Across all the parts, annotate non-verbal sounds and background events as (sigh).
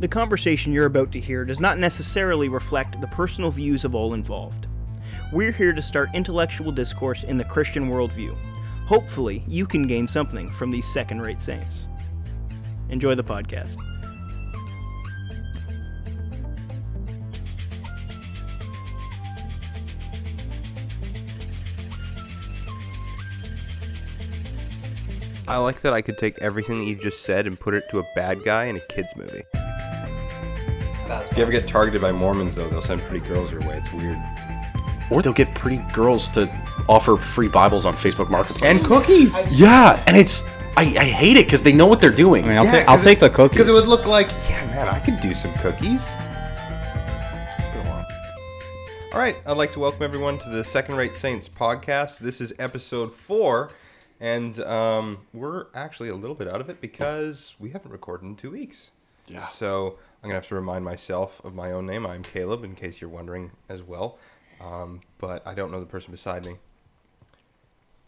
The conversation you're about to hear does not necessarily reflect the personal views of all involved. We're here to start intellectual discourse in the Christian worldview. Hopefully, you can gain something from these second rate saints. Enjoy the podcast. I like that I could take everything that you just said and put it to a bad guy in a kids movie. If you ever get targeted by Mormons, though, they'll send pretty girls your way. It's weird. Or they'll get pretty girls to offer free Bibles on Facebook Marketplace. And cookies. yeah, and it's I, I hate it because they know what they're doing. I mean, I'll, ta- I'll take the cookies. Because it would look like, yeah, man, I could do some cookies. It's been a while. All right, I'd like to welcome everyone to the Second Rate Saints podcast. This is episode four, and um, we're actually a little bit out of it because we haven't recorded in two weeks. Yeah. So I'm gonna have to remind myself of my own name. I'm Caleb, in case you're wondering as well. Um, but I don't know the person beside me.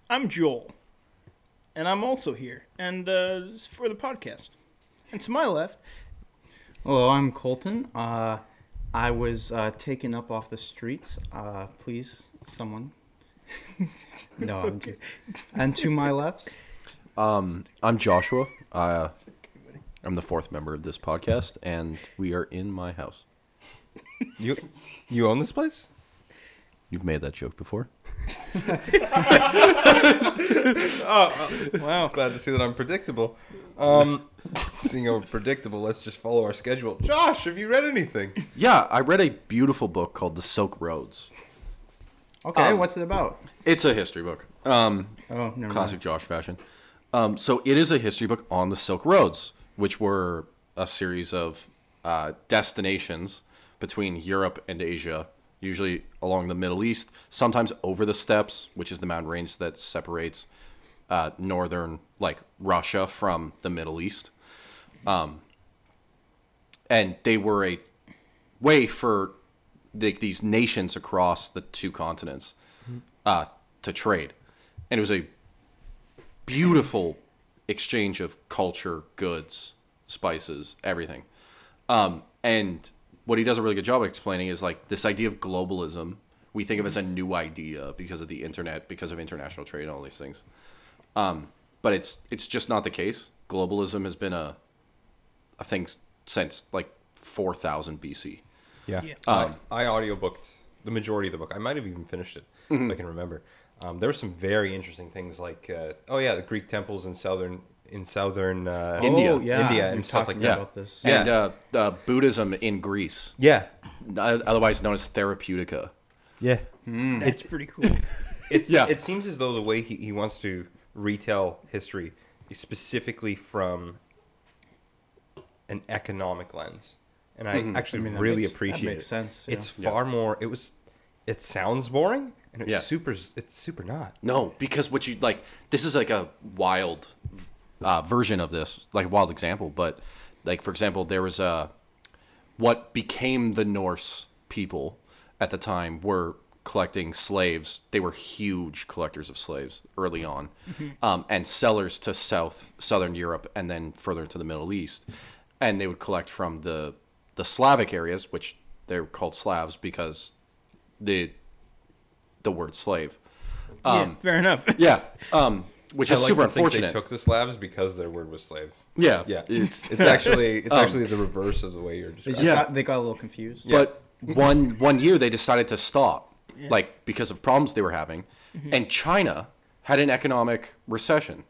I'm Joel, and I'm also here, and uh, it's for the podcast. And to my left, Hello, I'm Colton. Uh, I was uh, taken up off the streets. Uh, please, someone. (laughs) no, I'm kidding. And to my left, Um, I'm Joshua. I'm the fourth member of this podcast, and we are in my house. You you own this place? You've made that joke before. (laughs) Oh, wow, Glad to see that I'm predictable. Um, seeing how we're predictable, let's just follow our schedule. Josh, have you read anything? Yeah, I read a beautiful book called The Silk Roads. okay, Um, what's it about? It's a history book. Um, Oh, never classic mind. Josh fashion. Um, so it is a history book on the Silk Roads, which were a series of uh, destinations between Europe and Asia, usually along the Middle East, sometimes over the steppes, which is the mountain range that separates uh, northern, like Russia, from the Middle East. Um, and they were a way for the, these nations across the two continents uh, to trade. And it was a beautiful exchange of culture, goods, spices, everything. Um, and what he does a really good job of explaining is like this idea of globalism. We think of as a new idea because of the internet, because of international trade, and all these things. Um, but it's it's just not the case. Globalism has been a a thing since like 4000 BC. Yeah. Yeah. Um, I, I audiobooked the majority of the book. I might have even finished it, if I can remember. Um, there were some very interesting things like, uh, oh yeah, the Greek temples in southern in southern uh, India. Oh, yeah, India and we've stuff talked like Yeah. about this. Yeah. And uh, uh, Buddhism in Greece, Yeah. uh, otherwise known as Therapeutica. Yeah. that's pretty cool. (laughs) It's Yeah. It seems as though the way he, he wants to retell history is specifically from an economic lens, and I actually I mean, really makes- that appreciate makes it. sense, yeah. It's Yeah. far more. It was. It sounds boring, and it's Yeah. super. It's super not. No, because what you like, this is like a wild uh, version of this, like a wild example. But like for example, there was a what became the Norse people at the time were collecting slaves. They were huge collectors of slaves early on, um, and sellers to South Southern Europe and then further to the Middle East, and they would collect from the the Slavic areas, which they're called Slavs because the the word slave. yeah, fair enough. (laughs) Yeah, um, which I is like super to think unfortunate. They took the Slavs because their word was slave. yeah, Yeah, It's, it's actually (laughs) it's actually the reverse of the way you're describing. just Yeah. got, they got a little confused. But one one year they decided to stop, like because of problems they were having, and China had an economic recession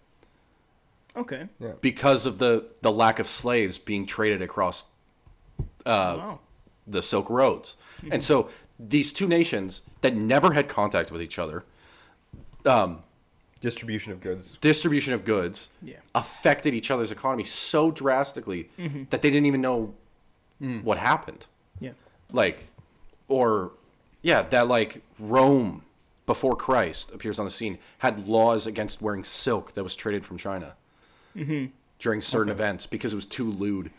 Okay. Yeah. because of the the lack of slaves being traded across uh, wow. the Silk Roads, and so these two nations that never had contact with each other, um, Distribution of goods. distribution of goods, Yeah. affected each other's economy so drastically mm-hmm. that they didn't even know mm. what happened. Yeah. like or yeah that like rome before christ appears on the scene had laws against wearing silk that was traded from china mm-hmm. during certain events because it was too lewd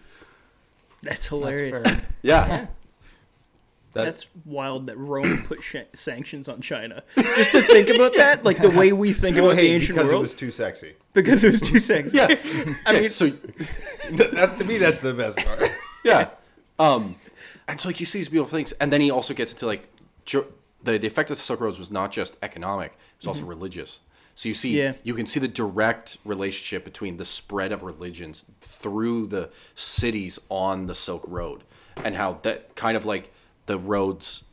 That's That's hilarious. yeah That- That's wild that Rome put sh- sanctions on China. Just to think about that, like the way we think Well, about the hey, ancient because world, it was too sexy. because it was too sexy. yeah (laughs) I mean, so that, to me, that's the best part. (laughs) yeah. Um, and so like you see these beautiful things, and then he also gets into like jo- the the effect of the Silk Roads was not just economic; it was also religious. So you see, Yeah. you can see the direct relationship between the spread of religions through the cities on the Silk Road, and how that kind of like the roads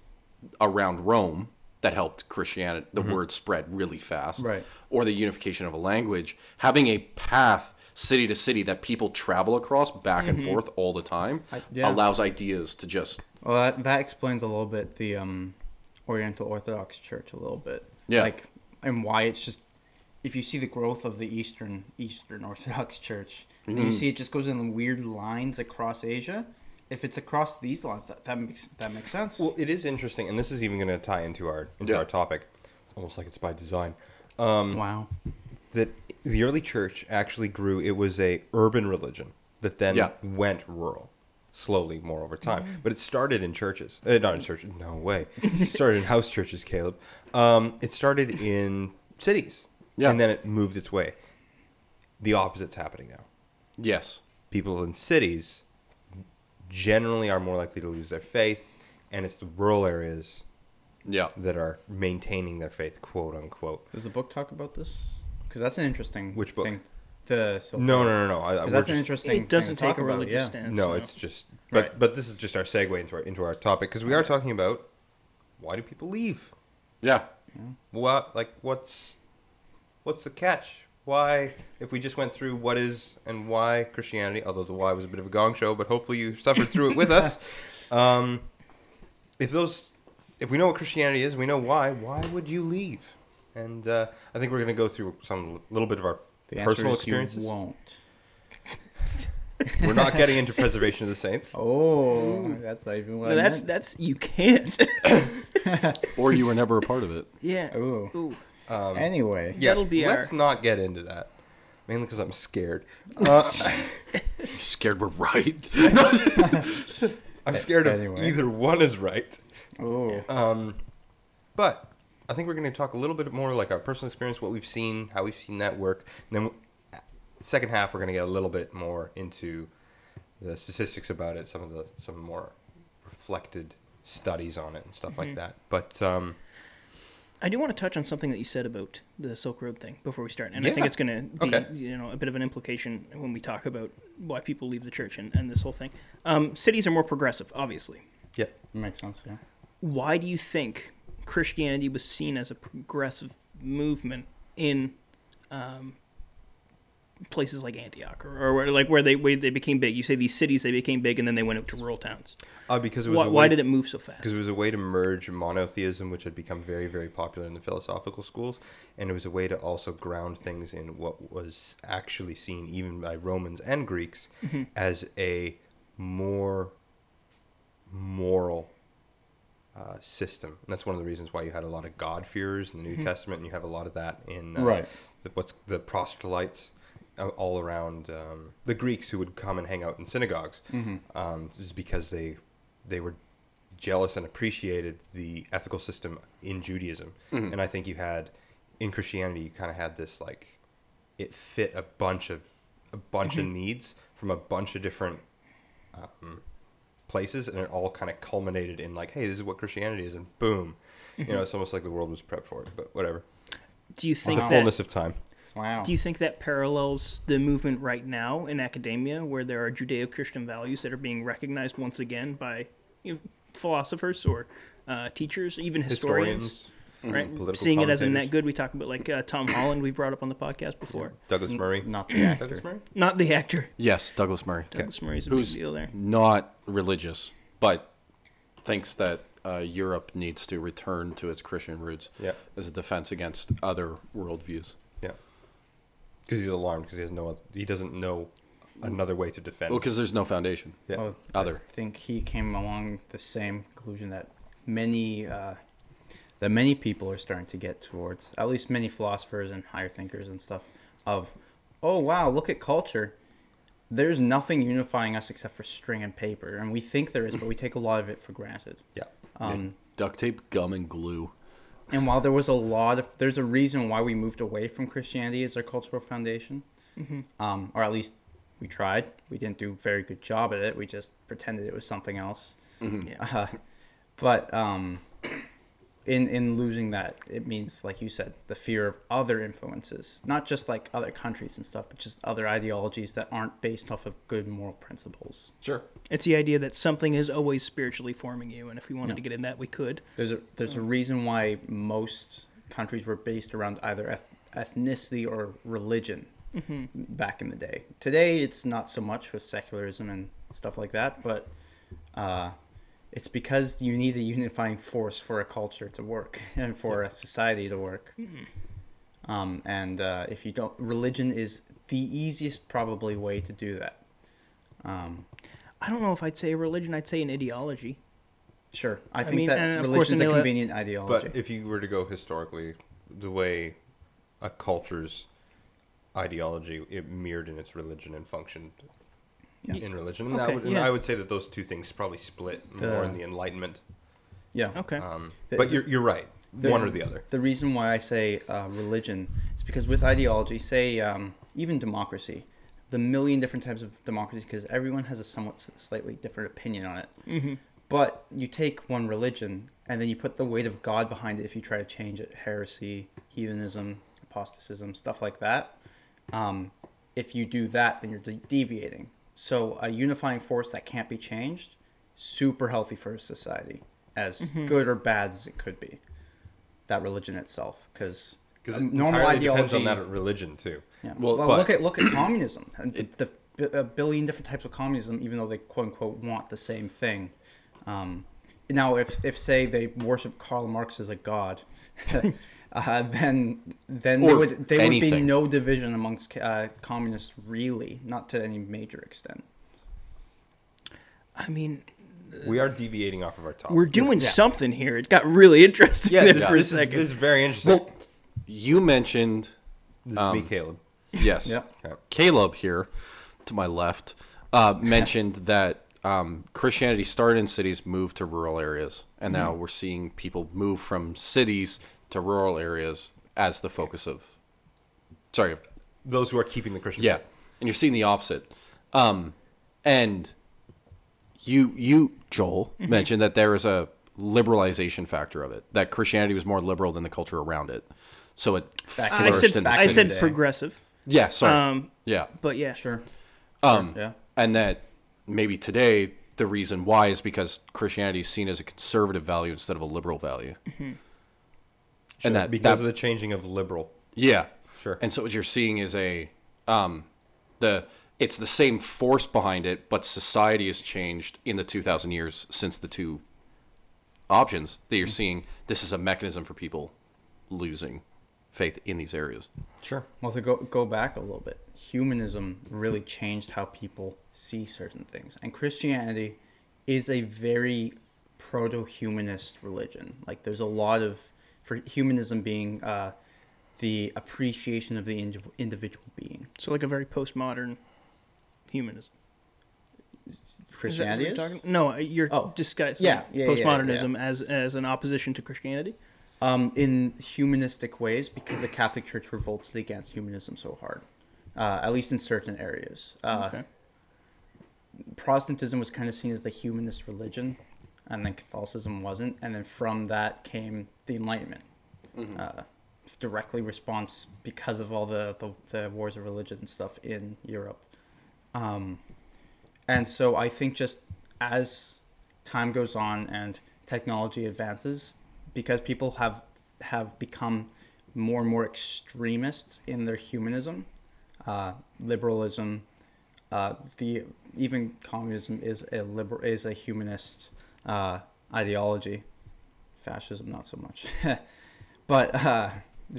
around Rome that helped Christianity, the word spread really fast, Right. Or the unification of a language, having a path city to city that people travel across back and forth all the time yeah. allows ideas to just Well, that, that explains a little bit the um, Oriental Orthodox Church a little bit. Yeah. Like, and why it's just if you see the growth of the Eastern Eastern Orthodox Church, and Mm-hmm. you see it just goes in weird lines across Asia. If it's across these lines, that, that makes that makes sense. Well, it is interesting, and this is even going to tie into our into Yeah. our topic. It's almost like it's by design. Um, wow. that the early church actually grew. It was a urban religion that then Yeah. went rural, slowly more over time. But it started in churches. Uh, not in churches. No way. It started in house churches, Caleb. Um, it started in cities. Yeah. And then it moved its way. The opposite's happening now. yes People in cities generally are more likely to lose their faith, and it's the rural areas yeah that are maintaining their faith, quote unquote. Does the book talk about this? Because that's an interesting Which book? Thing. The Silk No, no, no, no. I- I- 'Cause we're that's an just- interesting. It doesn't thing to take talk a about, religious yeah. stance. No, it's just but Right. but this is just our segue into our into our topic because we are talking about why do people leave? yeah What like what's what's the catch? Why if we just went through what is and why Christianity, although the why was a bit of a gong show, but hopefully you suffered through it with us. (laughs) Um, if those if we know what Christianity is, we know why. Why would you leave? And uh, I think we're going to go through some little bit of our The answer personal is experiences. You won't. (laughs) We're not getting into preservation of the saints. Oh, that's not even what No, I that's meant. that's you can't. (laughs) or you were never a part of it yeah. Ooh. Ooh. Um, Anyway, Yeah, That'll be let's our- not get into that. Mainly because I'm scared. (laughs) Uh, you're scared we're right (laughs) I'm scared of Anyway. either one is right. oh, Um, but I think we're going to talk a little bit more like our personal experience, what we've seen, how we've seen that work. And then second half, we're going to get a little bit more into the statistics about it, some of the some more reflected studies on it and stuff like that. But um, I do want to touch on something that you said about the Silk Road thing before we start, and I think it's going to be Okay. you know a bit of an implication when we talk about why people leave the church and, and this whole thing. Um, cities are more progressive, obviously. yeah, makes sense. Yeah. Why do you think Christianity was seen as a progressive movement in um, places like Antioch or, or where, like where they where they became big? You say these cities they became big and then they went out to rural towns. uh, because it was Why, a why did it move so fast? because it was a way to merge monotheism, which had become very, very popular in the philosophical schools, and it was a way to also ground things in what was actually seen, even by Romans and Greeks, as a more moral uh, system. And that's one of the reasons why you had a lot of God-fearers in the New Testament, and you have a lot of that in uh, Right. the, what's the proselytes all around um, the Greeks who would come and hang out in synagogues, um, is because they they were jealous and appreciated the ethical system in Judaism. And I think you had in Christianity, you kind of had this like it fit a bunch of a bunch of needs from a bunch of different um, places, and it all kind of culminated in like, hey, this is what Christianity is, and boom, you know, it's almost like the world was prepped for it. But whatever, do you think the that fullness of time. Wow. Do you think that parallels the movement right now in academia, where there are Judeo-Christian values that are being recognized once again by you know, philosophers or uh, teachers, even historians, Historians, right? political Seeing it as a net good. We talk about like uh, Tom Holland, we've brought up on the podcast before. Douglas Murray, Not the actor. Douglas Murray. Not the actor. yes douglas murray Douglas Murray's a who's big deal there. not religious but thinks that uh, europe needs to return to its christian roots Yeah. as a defense against other worldviews Yeah, because he's alarmed because he has no, he doesn't know another way to defend. well because there's no foundation yeah, Well, other I think he came along the same conclusion that many uh, that many people are starting to get towards. At least many philosophers and higher thinkers and stuff. Of, oh wow, look at culture. There's nothing unifying us except for string and paper, and we think there is, but we take a lot of it for granted. yeah, Um, duct tape gum and glue and while there was a lot of, there's a reason why we moved away from Christianity as our cultural foundation, um, or at least we tried. We didn't do a very good job at it. We just pretended it was something else. Yeah. Uh, (laughs) but um, in in losing that, it means, like you said, the fear of other influences, not just like other countries and stuff, but just other ideologies that aren't based off of good moral principles. Sure. It's the idea that something is always spiritually forming you, and if we wanted Yeah. to get in that, we could. There's a there's a reason why most countries were based around either eth- ethnicity or religion back in the day. Today, it's not so much with secularism and stuff like that, but uh, it's because you need a unifying force for a culture to work (laughs) and for a society to work. Um, and uh, if you don't, religion is the easiest probably way to do that. Um, I don't know if I'd say a religion. I'd say an ideology. sure, I, I think mean, that and of course, religion's a convenient ideology. But if you were to go historically, the way a culture's ideology it mirrored in its religion and functioned Yeah. in religion, and, that Okay, would, and yeah. I would say that those two things probably split more in The- the Enlightenment. yeah. Okay. Um, The- but you're you're right, the- one or the other. The reason why I say uh, religion is because with ideology, say um, even democracy, the million different types of democracy, because everyone has a somewhat slightly different opinion on it. hmm But you take one religion and then you put the weight of God behind it if you try to change it heresy, heathenism, apostatism, stuff like that. Um, if you do that, then you're de- deviating. So a unifying force that can't be changed, super healthy for a society, as good or bad as it could be. That religion itself, because Because it normal entirely ideology. depends on that religion too. Yeah. Well, Well, but- look at look at communism (clears throat) and the, the a billion different types of communism, even though they quote unquote want the same thing. Um, now, if if say they worship Karl Marx as a god, (laughs) (laughs) uh, then then there would there would be no division amongst uh, communists really, not to any major extent. I mean, We are deviating off of our topic. we're doing Yeah. something here. It got really interesting yeah, there this, for a this is, second. this is very interesting. Well, you mentioned this is um, me, Caleb. yes. Yep. Okay. Caleb here, to my left, uh, mentioned (laughs) that um, Christianity started in cities, moved to rural areas, and now we're seeing people move from cities to rural areas as the focus of. Sorry, of Those who are keeping the Christian yeah, faith. and you're seeing the opposite. Um, and you, you, Joel, mentioned that there is a liberalization factor of it. That Christianity was more liberal than the culture around it, so it Back- I said in the I said progressive. yeah, sorry, Um, yeah, but yeah, Sure. um, Yeah. and that maybe today the reason why is because Christianity is seen as a conservative value instead of a liberal value. Sure, And that because that- of the changing of liberal. Yeah. Sure. And so what you're seeing is a um the it's the same force behind it, but society has changed in the 2000 years since the two options that you're seeing. This is a mechanism for people losing faith in these areas. Sure. Well, to go go back a little bit, humanism really changed how people see certain things, and Christianity is a very proto-humanist religion. Like, there's a lot of for humanism being uh, the appreciation of the indiv- individual being. so like a very postmodern humanism. Christianity Is that what you're talking? No, uh, you're Oh. discussing Yeah, yeah, yeah, yeah, postmodernism as as an opposition to Christianity. um, in humanistic ways because the Catholic Church revolted against humanism so hard, uh, at least in certain areas. Uh, okay. Protestantism was kind of seen as the humanist religion, and then Catholicism wasn't. And then from that came the Enlightenment, uh, directly response because of all the, the, the wars of religion and stuff in Europe. Um, and so I think just as time goes on and technology advances, because people have have become more and more extremist in their humanism, uh, liberalism, uh, the even communism is a liber is a humanist uh, ideology. Fascism, not so much. (laughs) but uh,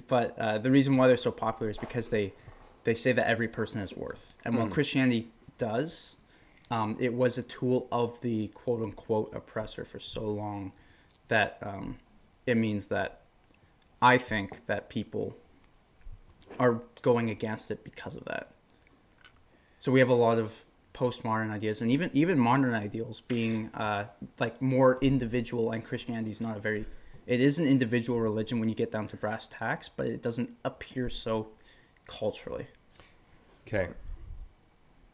but uh, the reason why they're so popular is because they they say that every person has worth, and what Christianity does, um, it was a tool of the quote unquote oppressor for so long that um, it means that I think that people are going against it because of that. So we have a lot of postmodern ideas and even even modern ideals being uh, like more individual and Christianity is not a very it is an individual religion when you get down to brass tacks, but it doesn't appear so culturally. Okay.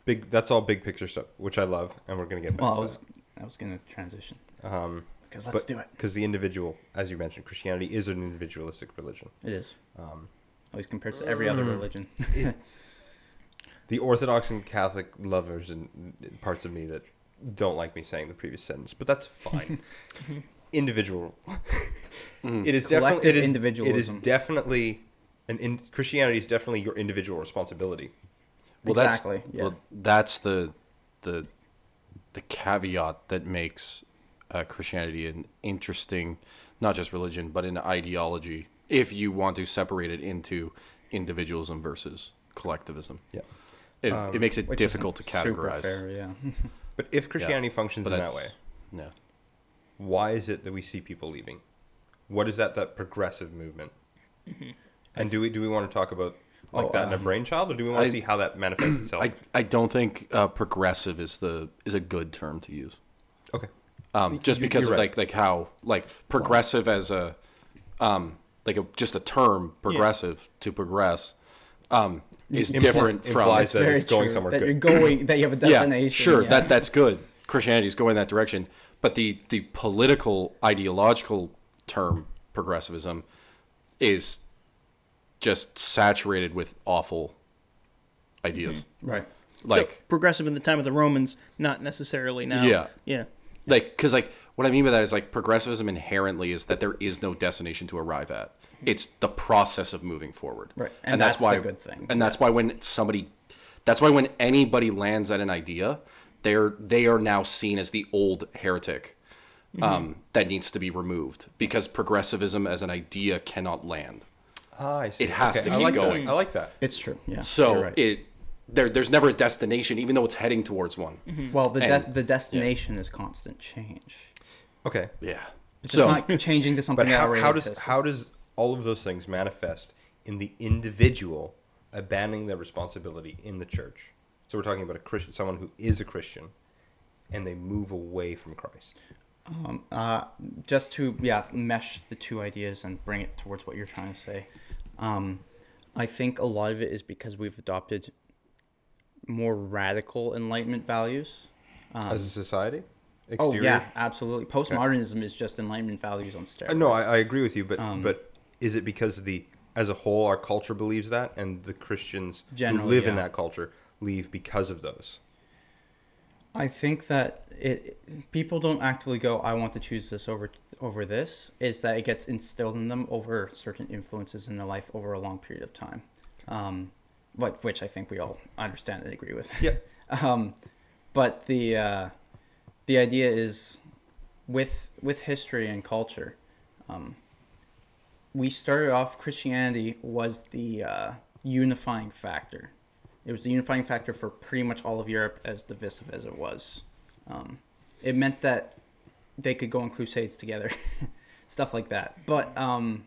big. That's all big picture stuff, which I love, and we're gonna get back Well, I to was I was gonna transition. Um, because let's do it. Because the individual, as you mentioned, Christianity is an individualistic religion. It is. Um, At least compared to every other Mm. religion. (laughs) the Orthodox and Catholic lovers and parts of me that don't like me saying the previous sentence, but that's fine. (laughs) Individual. Mm. It is Collective definitely it is, It is definitely an in, Christianity is definitely your individual responsibility. Well, exactly. That's, yeah. Well, that's the the the caveat that makes uh, Christianity an interesting, not just religion, but an ideology. If you want to separate it into individualism versus collectivism, Yeah. It, Um, it makes it difficult to isn't super categorize. fair, yeah. (laughs) But if Christianity functions in that way, Yeah. why is it that we see people leaving? What is that that progressive movement? And do we do we want to talk about like Oh, that in a um, brainchild, or do we want I- to see how that manifests itself? I, I don't think uh, progressive is the is a good term to use. okay. um, just You- because of right. like like how like progressive as a um, like a just a term progressive to progress um, is Impl- different from implies that it's going true, somewhere that good. you're going that you have a destination. yeah sure yeah. that that's good Christianity is going that direction but the the political ideological term progressivism is just saturated with awful ideas mm-hmm. right. like so, progressive in the time of the Romans, not necessarily now. Yeah. Yeah. like because like what i mean by that is like progressivism inherently is that there is no destination to arrive at it's the process of moving forward Right. And that's the good thing. and that's why when somebody that's why when anybody lands at an idea they're they are now seen as the old heretic Mm-hmm. um, that needs to be removed because progressivism as an idea cannot land Ah, I see. It has to I keep like going. That. I like that. It's true. Yeah. so right. it there there's never a destination even though it's heading towards one well, the and- de- the destination is constant change. Okay. yeah It's so not changing to something But that how, already how does existed. how does all of those things manifest in the individual abandoning their responsibility in the church? So we're talking about a Christian, someone who is a Christian, and they move away from Christ. Um, uh, just to yeah mesh the two ideas and bring it towards what you're trying to say. Um, I think a lot of it is because we've adopted more radical Enlightenment values. Um, As a society, oh yeah, absolutely. Postmodernism is just Enlightenment values on steroids. Uh, no, I, I agree with you, but Um, but is it because the as a whole our culture believes that, and the Christians who Generally, live in that culture leave because of those? I think that it people don't actively go, I want to choose this over over this. Is that it gets instilled in them over certain influences in their life over a long period of time, um, what which I think we all understand and agree with. Yeah. (laughs) um, but the uh, the idea is with with history and culture. Um, we started off Christianity was the uh, unifying factor. It was the unifying factor for pretty much all of Europe, as divisive as it was. Um, it meant that they could go on crusades together, (laughs) stuff like that. But um,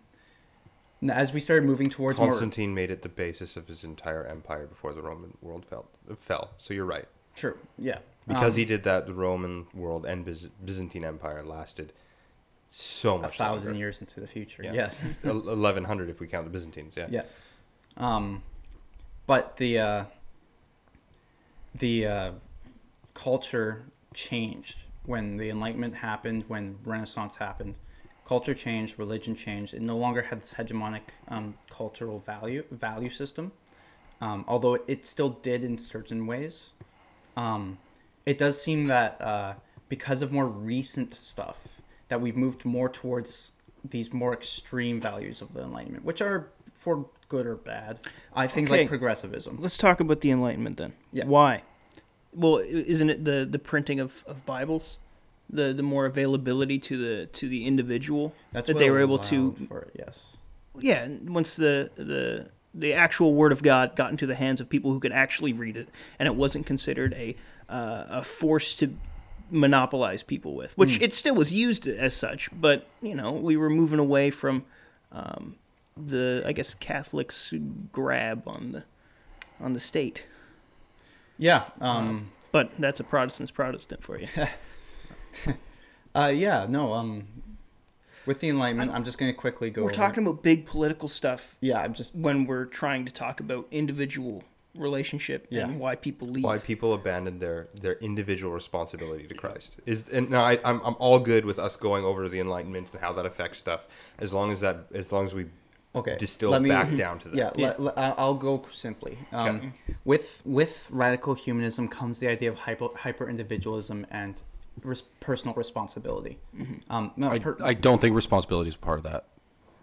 as we started moving towards more Constantine made it the basis of his entire empire before the Roman world fell. Fell. So you're right. true, yeah, Because Um, he did that, the Roman world and Byz- Byzantine Empire lasted so much a thousand longer. years into the future. Yeah. Yes. (laughs) 1100 if we count the Byzantines. Yeah. Yeah. Um, but the uh, the uh, culture changed when the Enlightenment happened, when Renaissance happened. Culture changed, religion changed. It no longer had this hegemonic um, cultural value value system, um, although it still did in certain ways. Um, it does seem that uh, because of more recent stuff, that we've moved more towards these more extreme values of the Enlightenment, which are for good or bad. I things Okay. like progressivism. Let's talk about the Enlightenment then. Yeah. Why? Well, isn't it the the printing of, of Bibles, the the more availability to the to the individual That's that they were able to for it, yes. yeah and once the the the actual word of god got into the hands of people who could actually read it and it wasn't considered a uh, a force to monopolize people with which it still was used as such but you know we were moving away from um, the i guess catholics grab on the on the state Yeah. Um, but that's a protestant's protestant for you (laughs) uh, yeah. No. Um, with the Enlightenment, I'm just going to quickly go. we're over- talking about big political stuff Yeah. I'm just. when we're trying to talk about individual relationship Yeah. and why people leave. why people abandon their their individual responsibility to Christ is and now I, I'm I'm all good with us going over the Enlightenment and how that affects stuff as long as that as long as we okay distill let me- back down to that. yeah, Yeah. Let, let- I- i'll go simply um, Okay. with with radical humanism comes the idea of hyper hyper individualism and res- personal responsibility um, no, I, per- I don't think responsibility is part of that.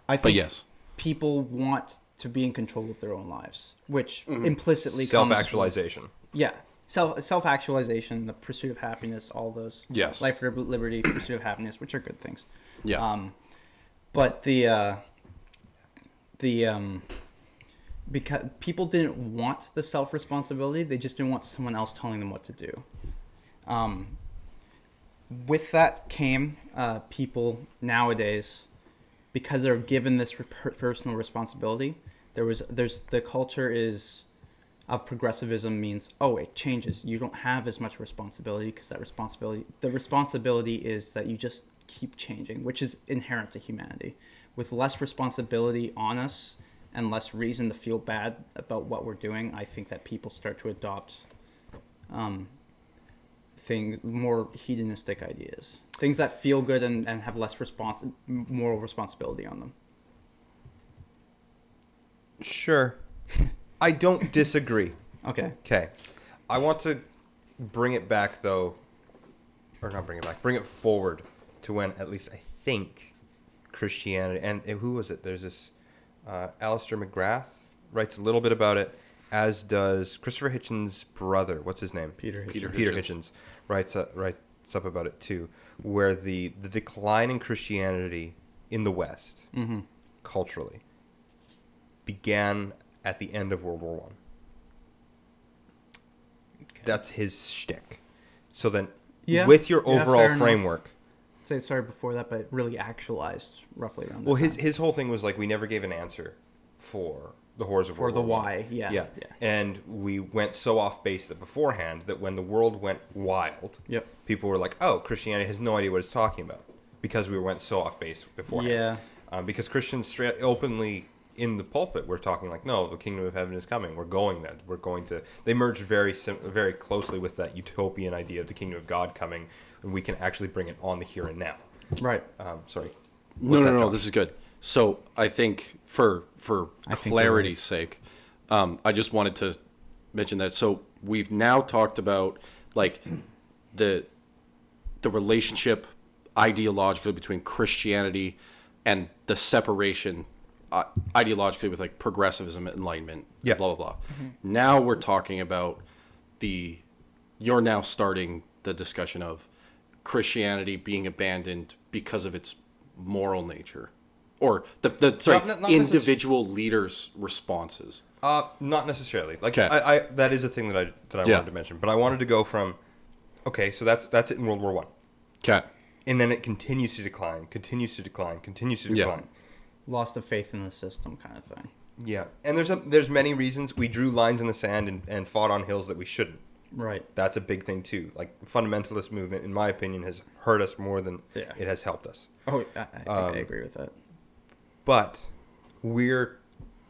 I But think yes, people want to be in control of their own lives which Mm-hmm. implicitly Self actualization. yeah self self actualization the pursuit of happiness all those Yes. life liberty (clears throat) pursuit of happiness which are good things yeah, Um, but the uh, the um, because people didn't want the self responsibility, they just didn't want someone else telling them what to do. Um, with that came uh, people nowadays because they're given this personal responsibility. There was there's the culture is of progressivism means oh it changes you don't have as much responsibility because that responsibility the responsibility is that you just keep changing which is inherent to humanity with less responsibility on us and less reason to feel bad about what we're doing i think that people start to adopt um, things more hedonistic ideas things that feel good and, and have less respons- moral responsibility on them Sure. I don't (laughs) disagree. okay Okay. I want to bring it back though or not bring it back, bring it forward to when at least I think Christianity and and who was it? There's this uh, Alister McGrath writes a little bit about it, as does Christopher Hitchens' brother. What's his name? Peter Peter Peter Hitchens. Hitchens writes up, writes up about it too, where the the decline in Christianity in the West mm-hmm. culturally began at the end of World War One. That's his shtick. So then, Yeah. with your Yeah, overall fair enough. framework, say sorry before that, but it really actualized roughly around. that well, his time. his whole thing was like we never gave an answer for the horrors of For World the War One. why, yeah, yeah, yeah. and we went so off base that beforehand that when the world went wild, Yep. people were like, "Oh, Christianity has no idea what it's talking about," because we went so off base beforehand. Yeah. Um, because Christians straight openly in the pulpit we're talking like, "No, the kingdom of heaven is coming. We're going that. We're going to." They merged very sim- very closely with that utopian idea of the kingdom of God coming, and we can actually bring it on the here and now. Right. Um, sorry. no, What's no, that, no, Josh? This is good. So I think for for I clarity's sake, um, I just wanted to mention that. So we've now talked about like the the relationship ideologically between Christianity and the separation uh, ideologically with like progressivism, enlightenment, Yeah. blah blah blah. Now we're talking about the you're now starting the discussion of Christianity being abandoned because of its moral nature, or the the sorry Not- not- not necess- individual leaders' responses. Uh, not necessarily. Like 'Kay. I, I, that is a thing that I that I Yeah. wanted to mention, but I wanted to go from, okay, so that's that's it in World War One, Okay. and then it continues to decline, continues to decline, continues to Yeah. decline. Lost of faith in the system, kind of thing. Yeah, and there's a there's many reasons we drew lines in the sand and, and fought on hills that we shouldn't. Right. That's a big thing too. Like fundamentalist movement, in my opinion, has hurt us more than Yeah. it has helped us. Oh, I, I think Um, I agree with that. But we're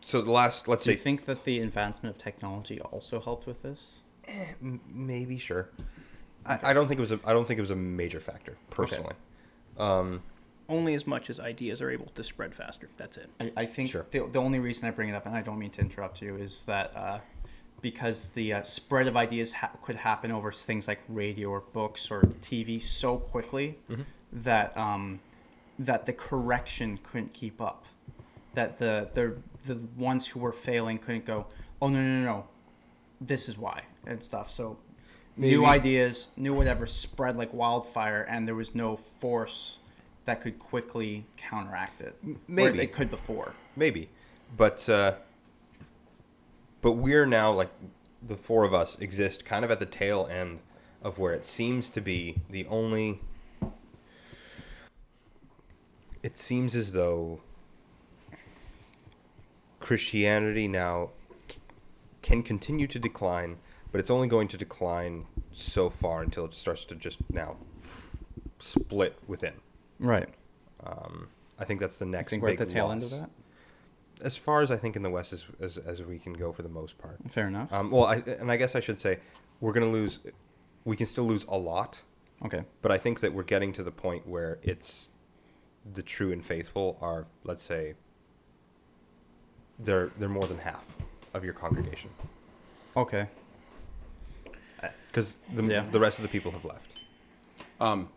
so the last let's see Do you think that the advancement of technology also helped with this? m- maybe sure. I, I don't think it was a I don't think it was a major factor personally. Um, Only as much as ideas are able to spread faster. That's it. I, I think Sure. the, the only reason I bring it up, and I don't mean to interrupt you, is that uh, because the uh, spread of ideas ha- could happen over things like radio or books or TV so quickly that um, that the correction couldn't keep up. That the, the the ones who were failing couldn't go, oh no no no, no. this is why and stuff. So new ideas, new whatever spread like wildfire, and there was no force that could quickly counteract it. Maybe. it could before. maybe but uh but we're now like the four of us exist kind of at the tail end of where it seems to be the only it seems as though christianity now can continue to decline but it's only going to decline so far until it starts to just now f- split within Right. um, i think that's the I next think we're at the tail end of that. as far as I think in the West as as, as we can go for the most part. Fair enough. Um, well, I, and I guess I should say we're going to lose. We can still lose a lot, okay. but I think that we're getting to the point where it's the true and faithful are, let's say, they're they're more than half of your congregation Okay. because the Yeah. the rest of the people have left, Um,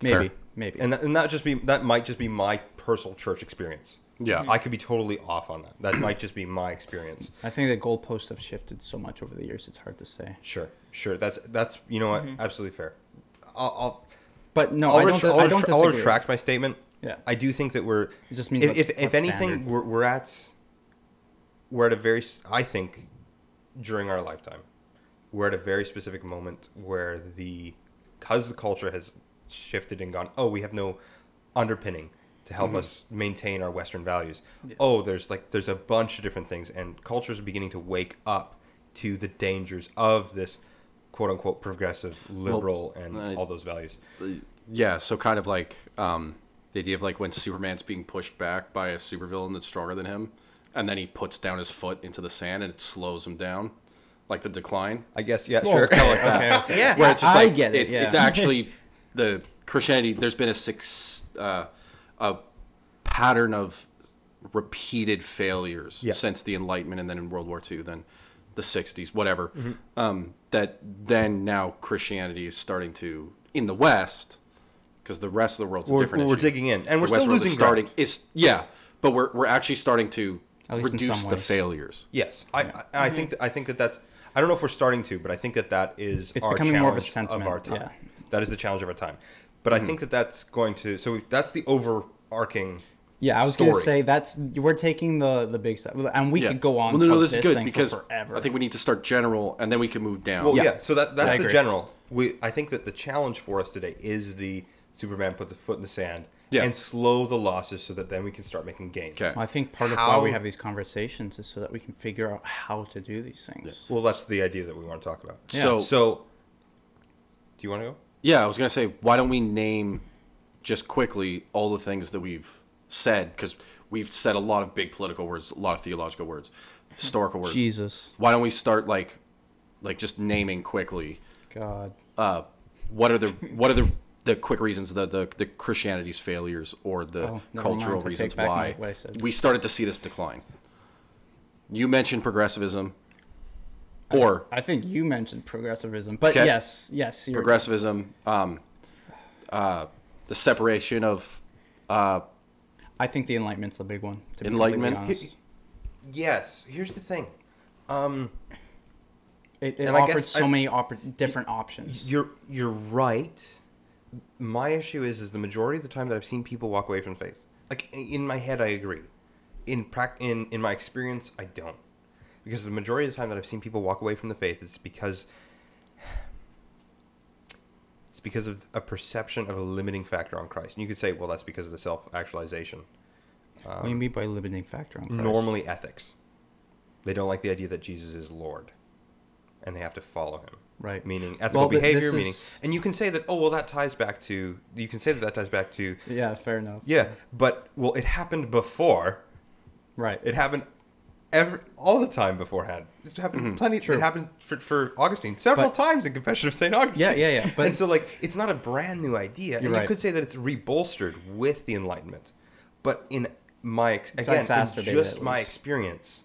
Maybe. Fair. Maybe. and that, and that just be that might just be my personal church experience. yeah. I could be totally off on that. That might just be my experience. I think the goalposts have shifted so much over the years; it's hard to say. Sure, sure. That's that's you know what, absolutely fair. I'll, I'll But no, I'll, I don't. retra- I'll, don't I'll disagree. retract my statement. Yeah. I do think that we're. It just means if if, if anything, we're, we're at we're at a very I think during our lifetime we're at a very specific moment where the because the culture has shifted and gone. Oh, we have no underpinning to help mm-hmm. us maintain our Western values. Yeah. Oh, there's like there's a bunch of different things, and cultures are beginning to wake up to the dangers of this quote unquote progressive liberal and I- all those values. Yeah, so kind of like um, the idea of like when Superman's being pushed back by a supervillain that's stronger than him, and then he puts down his foot into the sand and it slows him down, like the decline. I guess yeah, Well, sure. it's kind of like (laughs) that. okay, okay. Yeah. Where it's just I get it, It's, yeah. it's actually (laughs) the Christianity. There's been a six uh, a pattern of repeated failures Yeah. since the Enlightenment, and then in World War II, then the '60s, whatever. Mm-hmm. Um, that then now Christianity is starting to in the West, because the rest of the world's a We're, different we're issue. digging in, and we're The West still world is losing starting. ground. Is yeah, but we're we're actually starting to At least in reduce the failures. Yes, I, I, I think that, I think that that's. I don't know if we're starting to, but I think that that is It's our becoming more of a challenge sentiment, our time. yeah. That is the challenge of our time. But I think that that's going to. So we, that's the overarching. Yeah, I was gonna story. say that's we're taking the the big step, and we Yeah. could go on. Well, no, no, about this is good thing because for forever. I think we need to start general, and then we can move down. Well, yeah. Yeah. so that I that's the agree. general. We I think that the challenge for us today is the Superman put the foot in the sand Yeah. and slow the losses so that then we can start making gains. Okay. I think part of How- why we have these conversations is so that we can figure out how to do these things. Well, that's the idea that we want to talk about. So- so do you want to go? Yeah, I was gonna say, why don't we name just quickly all the things that we've said because we've said a lot of big political words, a lot of theological words, historical words. Jesus, Why don't we start like, like just naming quickly? God, Uh, what are the what are the the quick reasons that the the Christianity's failures or the Oh, never mind. cultural reasons why I we started to see this decline? You mentioned progressivism, or I think you mentioned progressivism, but Okay. yes, yes, progressivism, um, uh, the separation of uh, I think the Enlightenment's the big one. To be completely Enlightenment? Yes. Here's the thing. Um, It, it And offered so I- many oppor- different options. You're you're right. My issue is is the majority of the time that I've seen people walk away from faith. Like in my head, I agree. In prac in in my experience, I don't. Because the majority of the time that I've seen people walk away from the faith is because it's because of a perception of a limiting factor on Christ. And you could say, well, that's because of the self actualization. what do you mean by limiting factor on Christ? Normally, ethics. They don't like the idea that Jesus is Lord, and they have to follow him right? meaning ethical Well, behavior this meaning is- and you can say that oh well that ties back to you can say that that ties back to Yeah, fair enough. yeah but well it happened before Right. it happened every all the time beforehand mm-hmm. it happened plenty True. it happened for, for augustine several But- times in confession of st augustine Yeah, yeah, yeah, but- and so like it's not a brand new idea and You're you right. could say that it's rebolstered with the enlightenment but in my ex- again in just my experience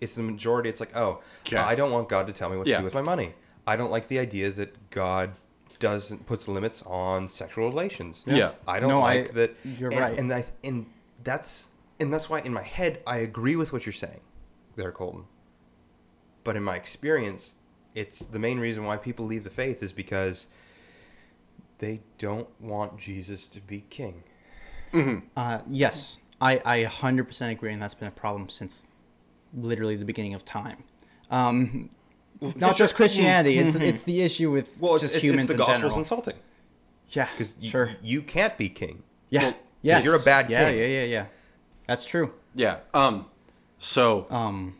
it's the majority it's like oh Okay. i don't want god to tell me what Yeah. to do with my money i don't like the idea that god doesn't puts limits on sexual relations Yeah. i don't No, I- like that you're and, right. and I, and that's and that's why in my head i agree with what you're saying there colton but in my experience it's the main reason why people leave the faith is because they don't want jesus to be king Uh, yes, I, I 100% agree, and that's been a problem since literally the beginning of time. Um, not it's just just- Christianity, it's it's the issue with well it's, just it's, humans it's the in gospel's general. insulting yeah, because you, sure. you can't be king Yeah, Well, yes. you're a bad yeah, king. Yeah, yeah, yeah. That's true. yeah. Um, so Um,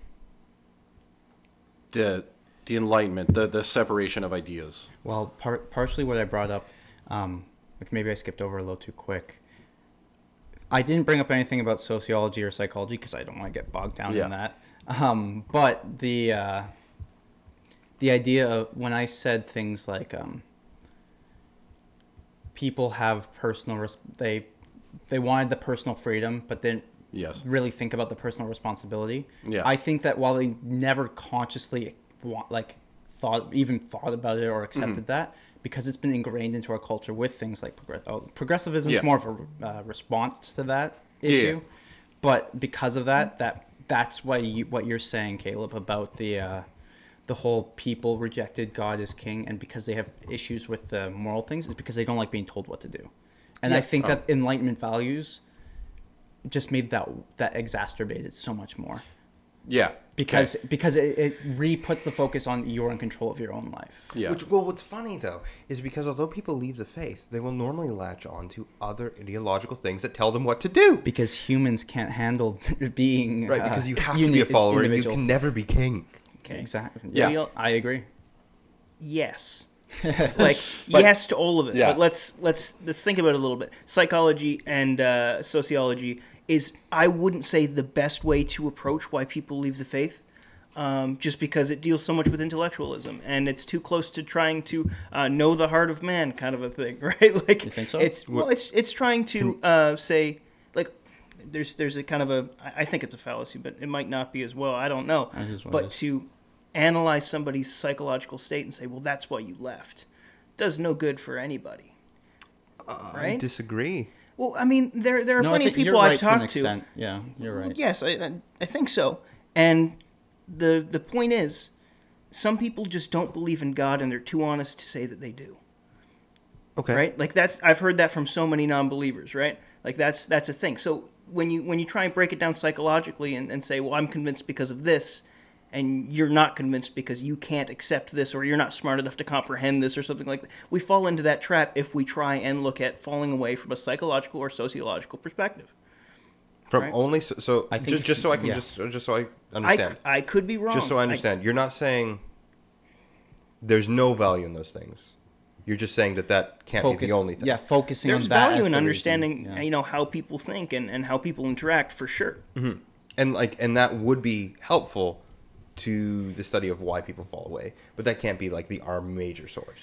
the the enlightenment, the the separation of ideas. well, par- partially what I brought up, um, which maybe I skipped over a little too quick. I didn't bring up anything about sociology or psychology because I don't want to get bogged down Yeah. in that. Um, but the uh, the idea of when I said things like um, people have personal res- they they wanted the personal freedom, but didn't Yes. really think about the personal responsibility. Yeah. I think that while they never consciously want like thought even thought about it or accepted Mm-hmm. that because it's been ingrained into our culture with things like progress- oh, progressivism Yeah. is more of a uh, response to that issue Yeah. But because of that, that that's why you, what you're saying, Caleb, about the uh, the whole people rejected God as king, and because they have issues with the moral things, is because they don't like being told what to do. And I think Oh. that Enlightenment values just made that that exacerbated so much more Yeah. because Okay. because it, it re puts the focus on you're in control of your own life. Yeah. Which, well, what's funny though is because although people leave the faith, they will normally latch on to other ideological things that tell them what to do. Because humans can't handle (laughs) being Right, uh, because you have to be a uni- follower. You can never be king. Okay. exactly. Yeah. Real- I agree. Yes. (laughs) like (laughs) But- yes to all of it. Yeah. But let's let's let's think about it a little bit. Psychology and uh, sociology is I wouldn't say the best way to approach why people leave the faith. Um, just because it deals so much with intellectualism and it's too close to trying to uh, know the heart of man, kind of a thing, (laughs) right? Like You think so? It's well, it's it's trying to uh, say like there's there's a kind of a I think it's a fallacy, but it might not be as well. I don't know. It is But to analyze somebody's psychological state and say, well, that's why you left, does no good for anybody. I Right? disagree. Well, I mean, there there are No, plenty of people you're I've right to an talked to. extent. Yeah, you're right. Yes, I, I I think so. And the the point is, some people just don't believe in God, and they're too honest to say that they do. Okay. Right? Like that's I've heard that from so many non-believers. Right? Like that's that's a thing. So when you when you try and break it down psychologically and, and say, well, I'm convinced because of this, and you're not convinced because you can't accept this or you're not smart enough to comprehend this or something like that. We fall into that trap if we try and look at falling away from a psychological or sociological perspective. From Right. only so, so I think just, just so I can yeah. just just so I I, understand. I could be wrong. just so I understand, you're not saying there's no value in those things. You're just saying that that can't be the only thing. Yeah, focusing there's on that. There's value as in the understanding. Yeah. you know, how people think and, and how people interact for sure. Mm-hmm. and like and that would be helpful to the study of why people fall away but that can't be like the our major source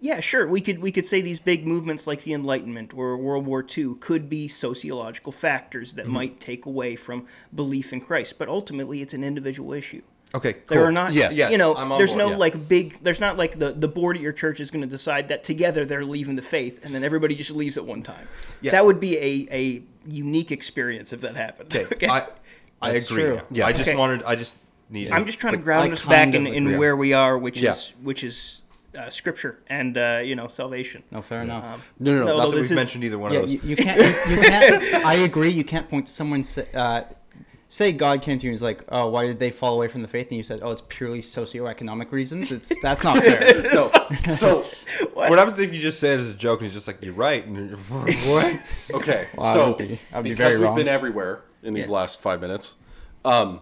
Yeah, sure. We could we could say these big movements like the Enlightenment or World War II could be sociological factors that mm-hmm. might take away from belief in Christ, but ultimately it's an individual issue. okay There are not, yes, yes, you know, I'm there's board, no yeah. like big, there's not like the the board at your church is going to decide that together they're leaving the faith, and then everybody just leaves at one time. Yeah. That would be a a unique experience if that happened. okay, (laughs) I, I That's agree true. yeah. I just Okay. wanted I just needed I'm just trying to ground I us back in, in where we are, which Yeah. is which is uh, scripture and uh, you know salvation. No, fair enough. Um, No, no, no. No, not that this we've is- mentioned either one yeah, of those you, you (laughs) can't. You, you can't. I agree. You can't point to someone. Say, uh, say God came to you and was like, "Oh, why did they fall away from the faith?" And you said, "Oh, it's purely socioeconomic reasons." It's that's not fair. No. (laughs) So (laughs) what? happens if you just say it as a joke and he's just like you're right and you're, what okay. Well, I so would be- I would be because very we've wrong. been everywhere in these Yeah. last five minutes, um,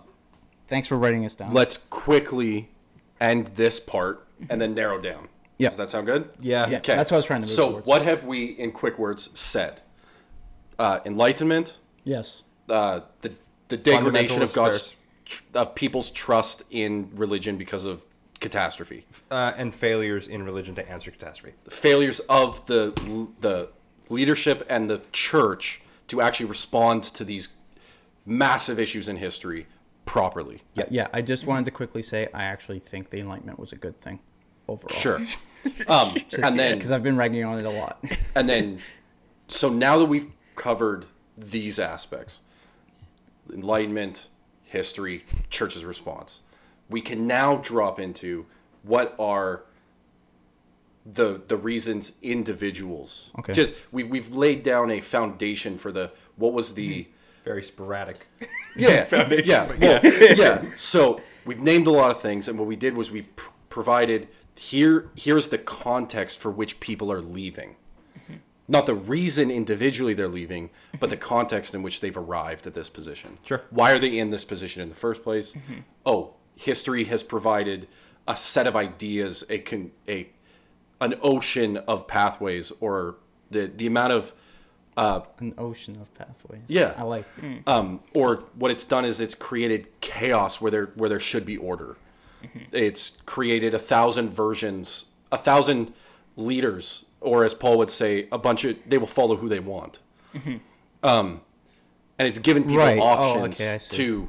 Thanks for writing us down. let's quickly end this part and then narrow down. Yeah. Does that sound good? yeah Yeah. That's what I was trying to move So, towards. what have we, in quick words, said? Uh, enlightenment, yes. uh, the the degradation of God's tr- of people's trust in religion because of catastrophe, uh, and failures in religion to answer catastrophe failures of the the leadership and the church to actually respond to these massive issues in history properly. Yeah. Yeah. I just wanted to quickly say I actually think the Enlightenment was a good thing overall. Sure. (laughs) Um, and then because I've been ragging on it a lot. (laughs) And then, so now that we've covered these aspects enlightenment, history, church's response we can now drop into what are the the reasons individuals Okay. just we've, we've laid down a foundation for the what was the very sporadic (laughs) yeah (laughs) Foundation, yeah well, yeah. (laughs) so we've named a lot of things and what we did was we pr- provided here here's the context for which people are leaving. Mm-hmm. Not the reason individually they're leaving but the context in which they've arrived at this position. Sure. why are they in this position in the first place? Mm-hmm. Oh history has provided a set of ideas a con- a an ocean of pathways or the the amount of An ocean of pathways. Yeah. I like. um, or what it's done is it's created chaos where there where there should be order. It's created a thousand versions, a thousand leaders, or as Paul would say, a bunch of they will follow who they want. Um, and it's given people Right. Oh, options okay, to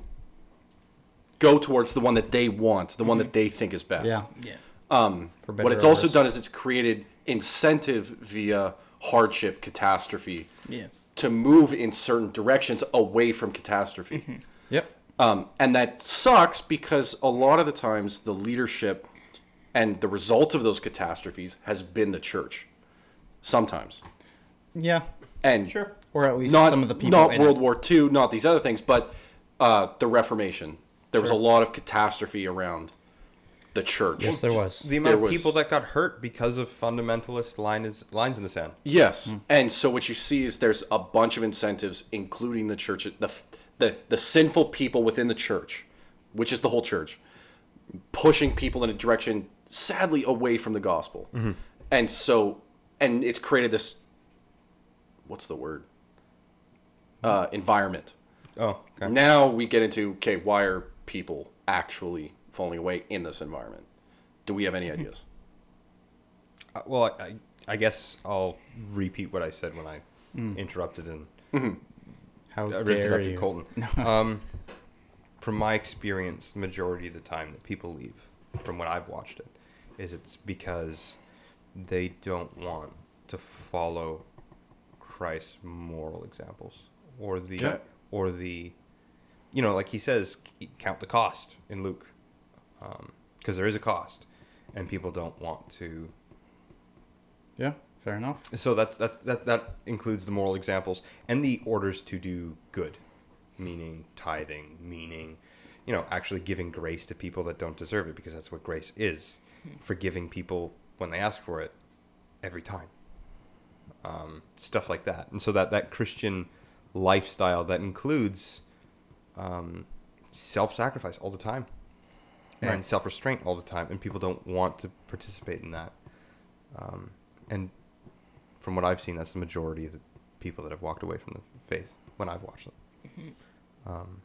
go towards the one that they want, the one that they think is best. Yeah. Yeah. Um, For what it's also worse. done is it's created incentive via hardship, catastrophe, Yeah. to move in certain directions away from catastrophe. Yep. Um, and that sucks because a lot of the times the leadership and the result of those catastrophes has been the church. Sometimes. Yeah. And sure. Or at least not, some of the people. not in World it. War II, not these other things, but uh, the Reformation. There was a lot of catastrophe around the church. Yes, there was. The amount There of was- people that got hurt because of fundamentalist lines lines in the sand. Yes, and so what you see is there's a bunch of incentives, including the church, the the the sinful people within the church, which is the whole church, pushing people in a direction sadly away from the gospel, and so and it's created this. What's the word? Uh, environment. Oh, okay. Now we get into okay, why are people actually falling away in this environment? Do we have any ideas? Uh, well, I, I, I guess I'll repeat what I said when I interrupted and How I ripped dare up you? Colton. (laughs) um, from my experience, the majority of the time that people leave, from what I've watched it, is it's because they don't want to follow Christ's moral examples or the Okay. or the, you know, like he says, count the cost in Luke, because there is a cost, and people don't want to Yeah. Fair enough. so that's that's that that includes the moral examples and the orders to do good, meaning tithing, meaning, you know, actually giving grace to people that don't deserve it because that's what grace is, forgiving people when they ask for it, every time. Um, stuff like that, and so that that Christian lifestyle that includes um, self-sacrifice all the time and Right. self-restraint all the time, and people don't want to participate in that. Um, and from what I've seen, that's the majority of the people that have walked away from the faith when I've watched them. Um,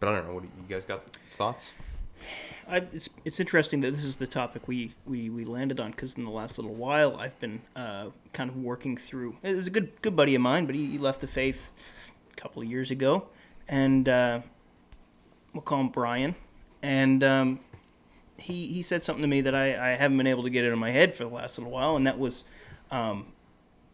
but I don't know. What do you guys got thoughts? I, it's it's interesting that this is the topic we we, we landed on because in the last little while I've been uh, kind of working through. It's a good good buddy of mine, but he, he left the faith a couple of years ago, and uh, we'll call him Brian. And um, he he said something to me that I, I haven't been able to get of my head for the last little while, and that was um,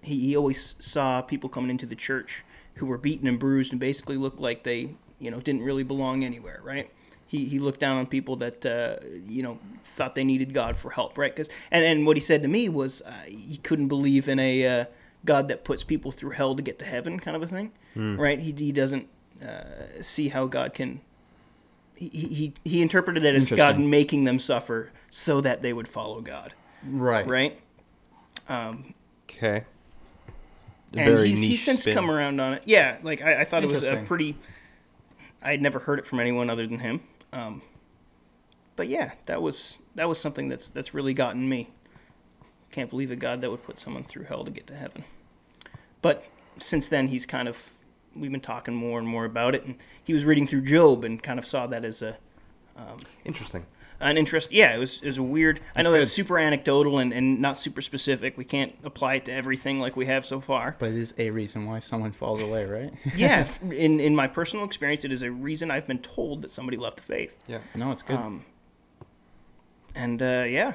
he, he always saw people coming into the church who were beaten and bruised and basically looked like they you know didn't really belong anywhere right? He, he looked down on people that uh, you know thought they needed god for help right? Because and, and what he said to me was uh, he couldn't believe in a uh, god that puts people through hell to get to heaven kind of a thing right? He, he doesn't uh, see how god can he, he, he interpreted it as god making them suffer so that they would follow god Right. right Okay. and he's, he's since come around on it. Yeah, like I, I thought it was a pretty. I had never heard it from anyone other than him. Um, but yeah, that was that was something that's that's really gotten me. Can't believe a God that would put someone through hell to get to heaven. But since then, he's kind of we've been talking more and more about it, and he was reading through Job and kind of saw that as a Interesting. an interest. Yeah, it was it was a weird. I know good. that's super anecdotal and, and not super specific. We can't apply it to everything like we have so far. But it is a reason why someone falls away, right? (laughs) yeah, (laughs) in in my personal experience, it is a reason I've been told that somebody left the faith. Yeah. no, it's good. Um, and uh, yeah,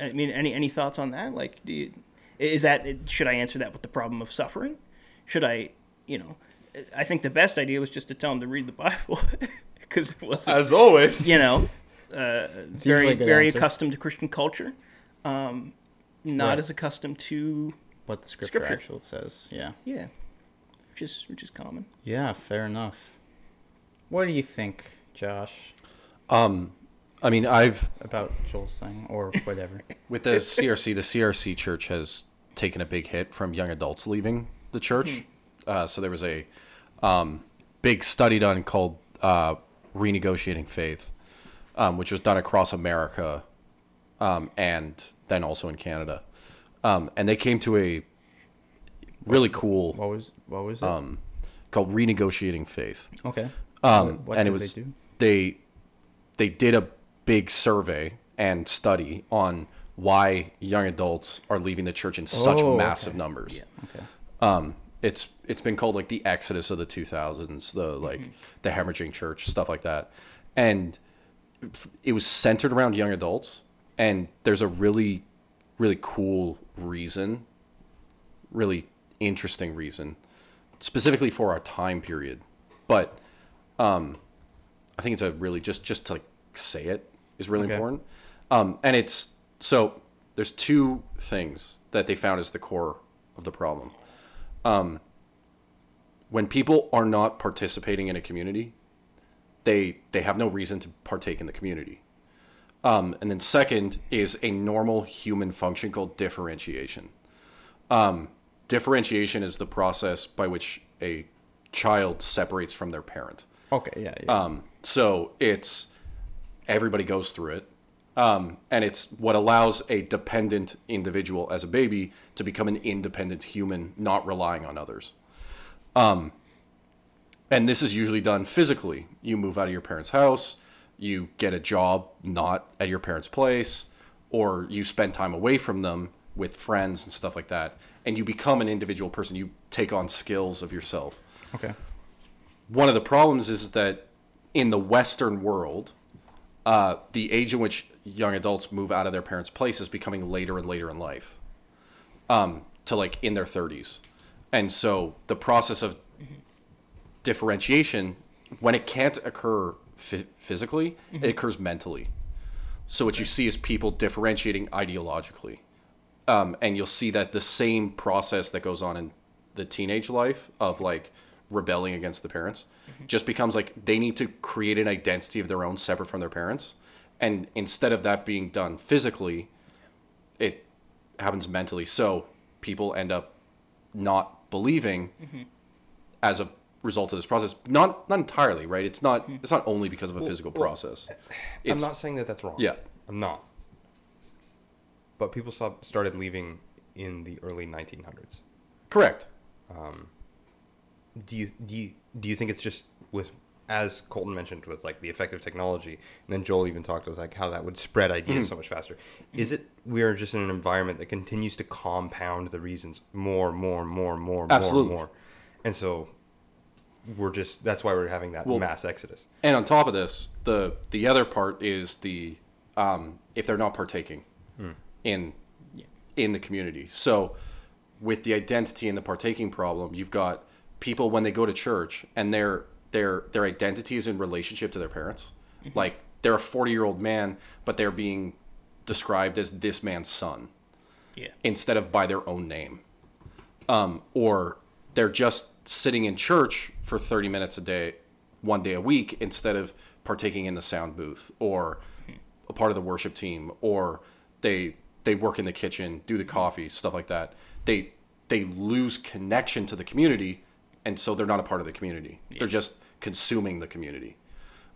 I mean, any any thoughts on that? Like, do you, is that should I answer that with the problem of suffering? Should I, you know, I think the best idea was just to tell him to read the Bible (laughs) because it wasn't, As always. you know, uh, very a very answer. accustomed to Christian culture, um, not Right. as accustomed to what the scripture, Scripture. actually says. Yeah. yeah, which is which is common. Yeah, fair enough. What do you think, Josh, Um, I mean, I've about Joel's thing or whatever? (laughs) with the CRC, the CRC church has taken a big hit from young adults leaving the church. Uh, so there was a um, big study done called uh, Renegotiating Faith, um, which was done across America um, and then also in Canada. Um, and they came to a really cool What was what was it? um, called renegotiating faith. okay. Um, What- and it was they do? they they did a big survey and study on why young adults are leaving the church in such Oh, massive okay. numbers. Yeah. Okay. Um, it's it's been called like the exodus of the 2000s, the like the hemorrhaging church, stuff like that, and it was centered around young adults. And there's a really really cool reason, really interesting reason, specifically for our time period. But um, I think it's a really just just to like say it is really Okay. important. Um, and it's so there's two things that they found as the core of the problem. Um, when people are not participating in a community, they they have no reason to partake in the community. Um, and then second is a normal human function called differentiation. Um, differentiation is the process by which a child separates from their parent. Okay. Yeah. yeah. Um, so it's everybody goes through it. Um, and it's what allows a dependent individual as a baby to become an independent human, not relying on others. Um, and this is usually done physically. You move out of your parents' house, you get a job not at your parents' place, or you spend time away from them with friends and stuff like that. And you become an individual person. You take on skills of yourself okay. one of the problems is that in the Western world, uh, the age in which young adults move out of their parents' place is becoming later and later in life, um, to like in their 30s. And so the process of differentiation, when it can't occur phy- physically, it occurs mentally. So what you see is people differentiating ideologically. Um, and you'll see that the same process that goes on in the teenage life of like rebelling against the parents mm-hmm. just becomes like they need to create an identity of their own separate from their parents. And instead of that being done physically, it happens mentally. So people end up not believing mm-hmm. as a result of this process. Not not entirely, right? It's not mm-hmm. it's not only because of a physical well, process. I'm not saying that that's wrong. Yeah. I'm not. But people stopped, started leaving in the early 1900s. correct. Um, Do you do you, do you think it's just with as Colton mentioned with like the effect of technology, and then Joel even talked about like how that would spread ideas so much faster. Is it we are just in an environment that continues to compound the reasons more, more, more, more, Absolutely. more, more, and so we're just that's why we're having that Well- mass exodus. And on top of this, the the other part is the um, if they're not partaking in in the community. So with the identity and the partaking problem, you've got people when they go to church and their their their identity is in relationship to their parents. Like they're a 40-year-old man, but they're being described as this man's son Yeah. instead of by their own name. Um, or they're just sitting in church for 30 minutes a day, one day a week, instead of partaking in the sound booth or a part of the worship team, or they they work in the kitchen, do the coffee, stuff like that. They they lose connection to the community, and so they're not a part of the community. They're just consuming the community.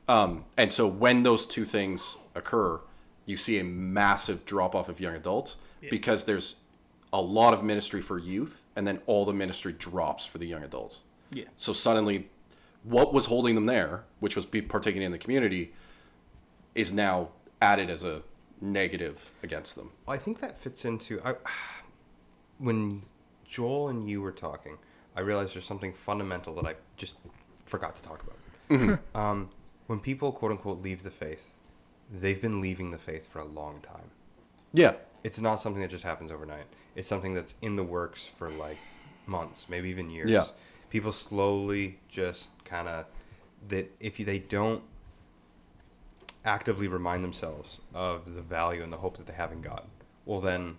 Um, and so when those two things occur, you see a massive drop off of young adults because there's a lot of ministry for youth, and then all the ministry drops for the young adults. Yeah. So suddenly, what was holding them there, which was be partaking in the community, is now added as a negative against them. I think that fits into I, (sighs) when Joel and you were talking. I realized there's something fundamental that I just forgot to talk about. (laughs) Um, when people quote unquote leave the faith, they've been leaving the faith for a long time. Yeah. It's not something that just happens overnight. It's something that's in the works for like months, maybe even years. Yeah. People slowly just kind of that if they don't actively remind themselves of the value and the hope that they have in God, well then,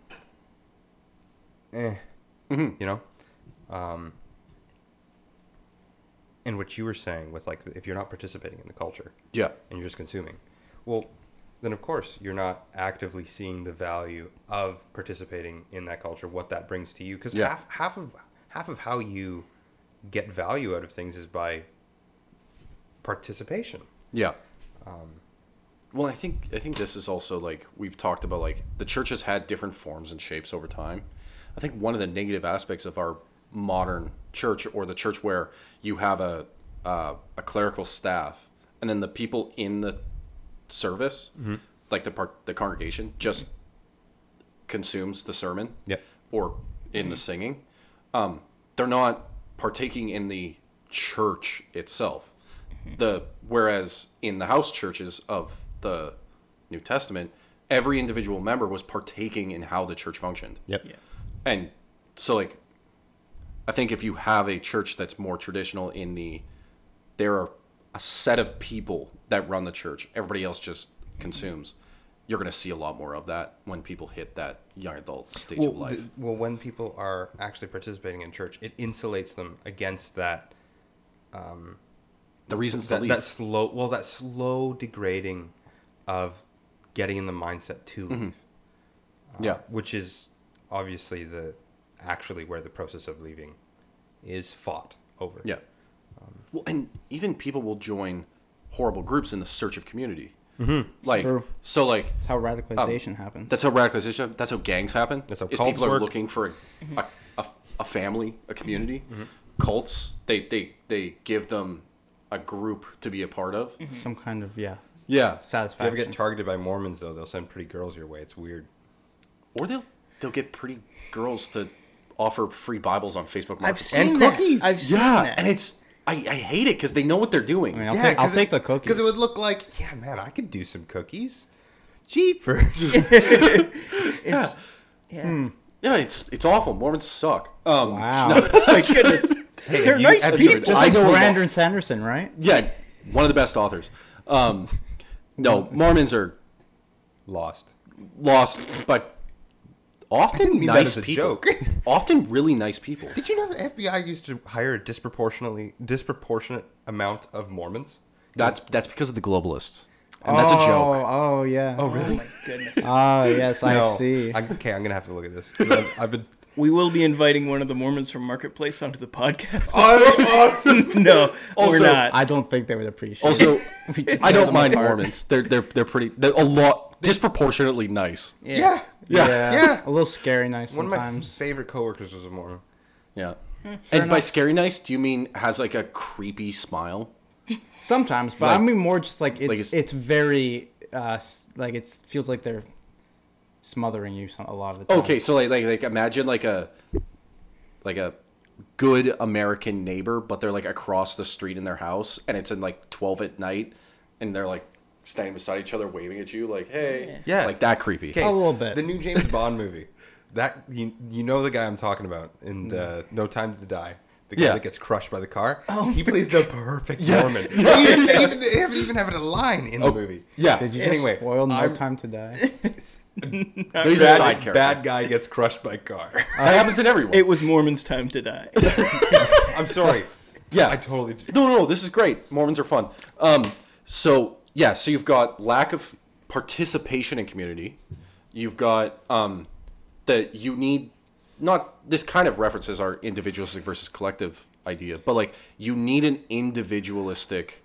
eh, Mhm. you know. Um, and what you were saying with like if you're not participating in the culture, Yeah. and you're just consuming. Well, then of course you're not actively seeing the value of participating in that culture, what that brings to you. Because Yeah. half half of half of how you get value out of things is by participation. Yeah. um, well, I think I think this is also like we've talked about like the church has had different forms and shapes over time. I think one of the negative aspects of our modern church or the church where you have a uh, a clerical staff and then the people in the service, like the part the congregation, just consumes the sermon Yep. or in the singing. Um, they're not partaking in the church itself. The whereas in the house churches of the New Testament, every individual member was partaking in how the church functioned. Yep. Yeah. And so like I think if you have a church that's more traditional in the there are a set of people that run the church, everybody else just consumes. You're going to see a lot more of that when people hit that young adult stage Well, of life. th- well, when people are actually participating in church, it insulates them against that the reasons that, that slow well that slow degrading of getting in the mindset to leave Mm-hmm. yeah. which is obviously the actually where the process of leaving is fought over Yeah. well, and even people will join horrible groups in the search of community. Mm-hmm. Like True. so, like That's how radicalization happens. Um, that's how radicalization. That's how gangs happen. That's how is cults people are looking for a, a, a, a family, a community. Mm-hmm. Cults they they they give them a group to be a part of. Some kind of yeah Yeah. if you satisfaction. ever get targeted by mormons though they'll send pretty girls your way it's weird Or they'll they'll get pretty girls to offer free Bibles on Facebook Marketplace. I've seen And that. cookies. I've seen yeah, that. and it's I, I hate it because they know what they're doing. I mean, I'll, take, I'll take the cookies. because it would look like yeah man i could do some cookies jeepers (laughs) it's, yeah. yeah, it's it's awful. Mormons suck. Um, wow. (laughs) Oh my goodness. (laughs) They're you- nice have you- people. Just I like know. Brandon Sanderson, right? Yeah, one of the best authors. Um, no, Mormons are lost lost, but often mean that nice as a people. joke. (laughs) often really nice people. did you know the fbi used to hire a disproportionately disproportionate amount of mormons That's that's because of the globalists, and that's a oh, joke. Oh, oh, yeah. oh really oh, my goodness. Oh, yes, I No. see. I, okay, I'm gonna have to look at this. I've, (laughs) I've been. We will be inviting one of the Mormons from Marketplace onto the podcast. Oh, (laughs) awesome! no, Also, we're not. I don't think they would appreciate Also, it. (laughs) I don't mind apart. Mormons. They're they're they're pretty. They're a lot disproportionately nice. Yeah, Yeah. Yeah. Yeah. A little scary nice One of my sometimes. favorite coworkers was a Mormon. Yeah. fair and by scary nice, do you mean has like a creepy smile? Sometimes, but Like- I mean more just like it's like it's- it's, very uh like it feels like they're smothering you some, a lot of the time. Okay, so like like like imagine like a like a good American neighbor, but they're like across the street in their house, and it's in like twelve at night, and they're like standing beside each other, waving at you, like "Hey," Yeah. like that creepy. Okay, A little bit. The new James Bond movie. That you you know the guy I'm talking about in uh, No Time to Die. The guy Yeah. that gets crushed by the car. Oh, he plays the perfect Yes. Mormon. (laughs) They, even, they, even, they haven't even have a line in the Oh, movie. Yeah, Did you just Anyway, spoil No I'm- Time to Die? (laughs) he's a Bad, side character. bad guy gets crushed by car. (laughs) That happens in everyone. it was Mormon's time to die. I'm sorry. Yeah. I totally. No, no, no, this is great. Mormons are fun. Um, so yeah, so you've got lack of participation in community. You've got um, that you need not this kind of references our individualistic versus collective idea, but like you need an individualistic.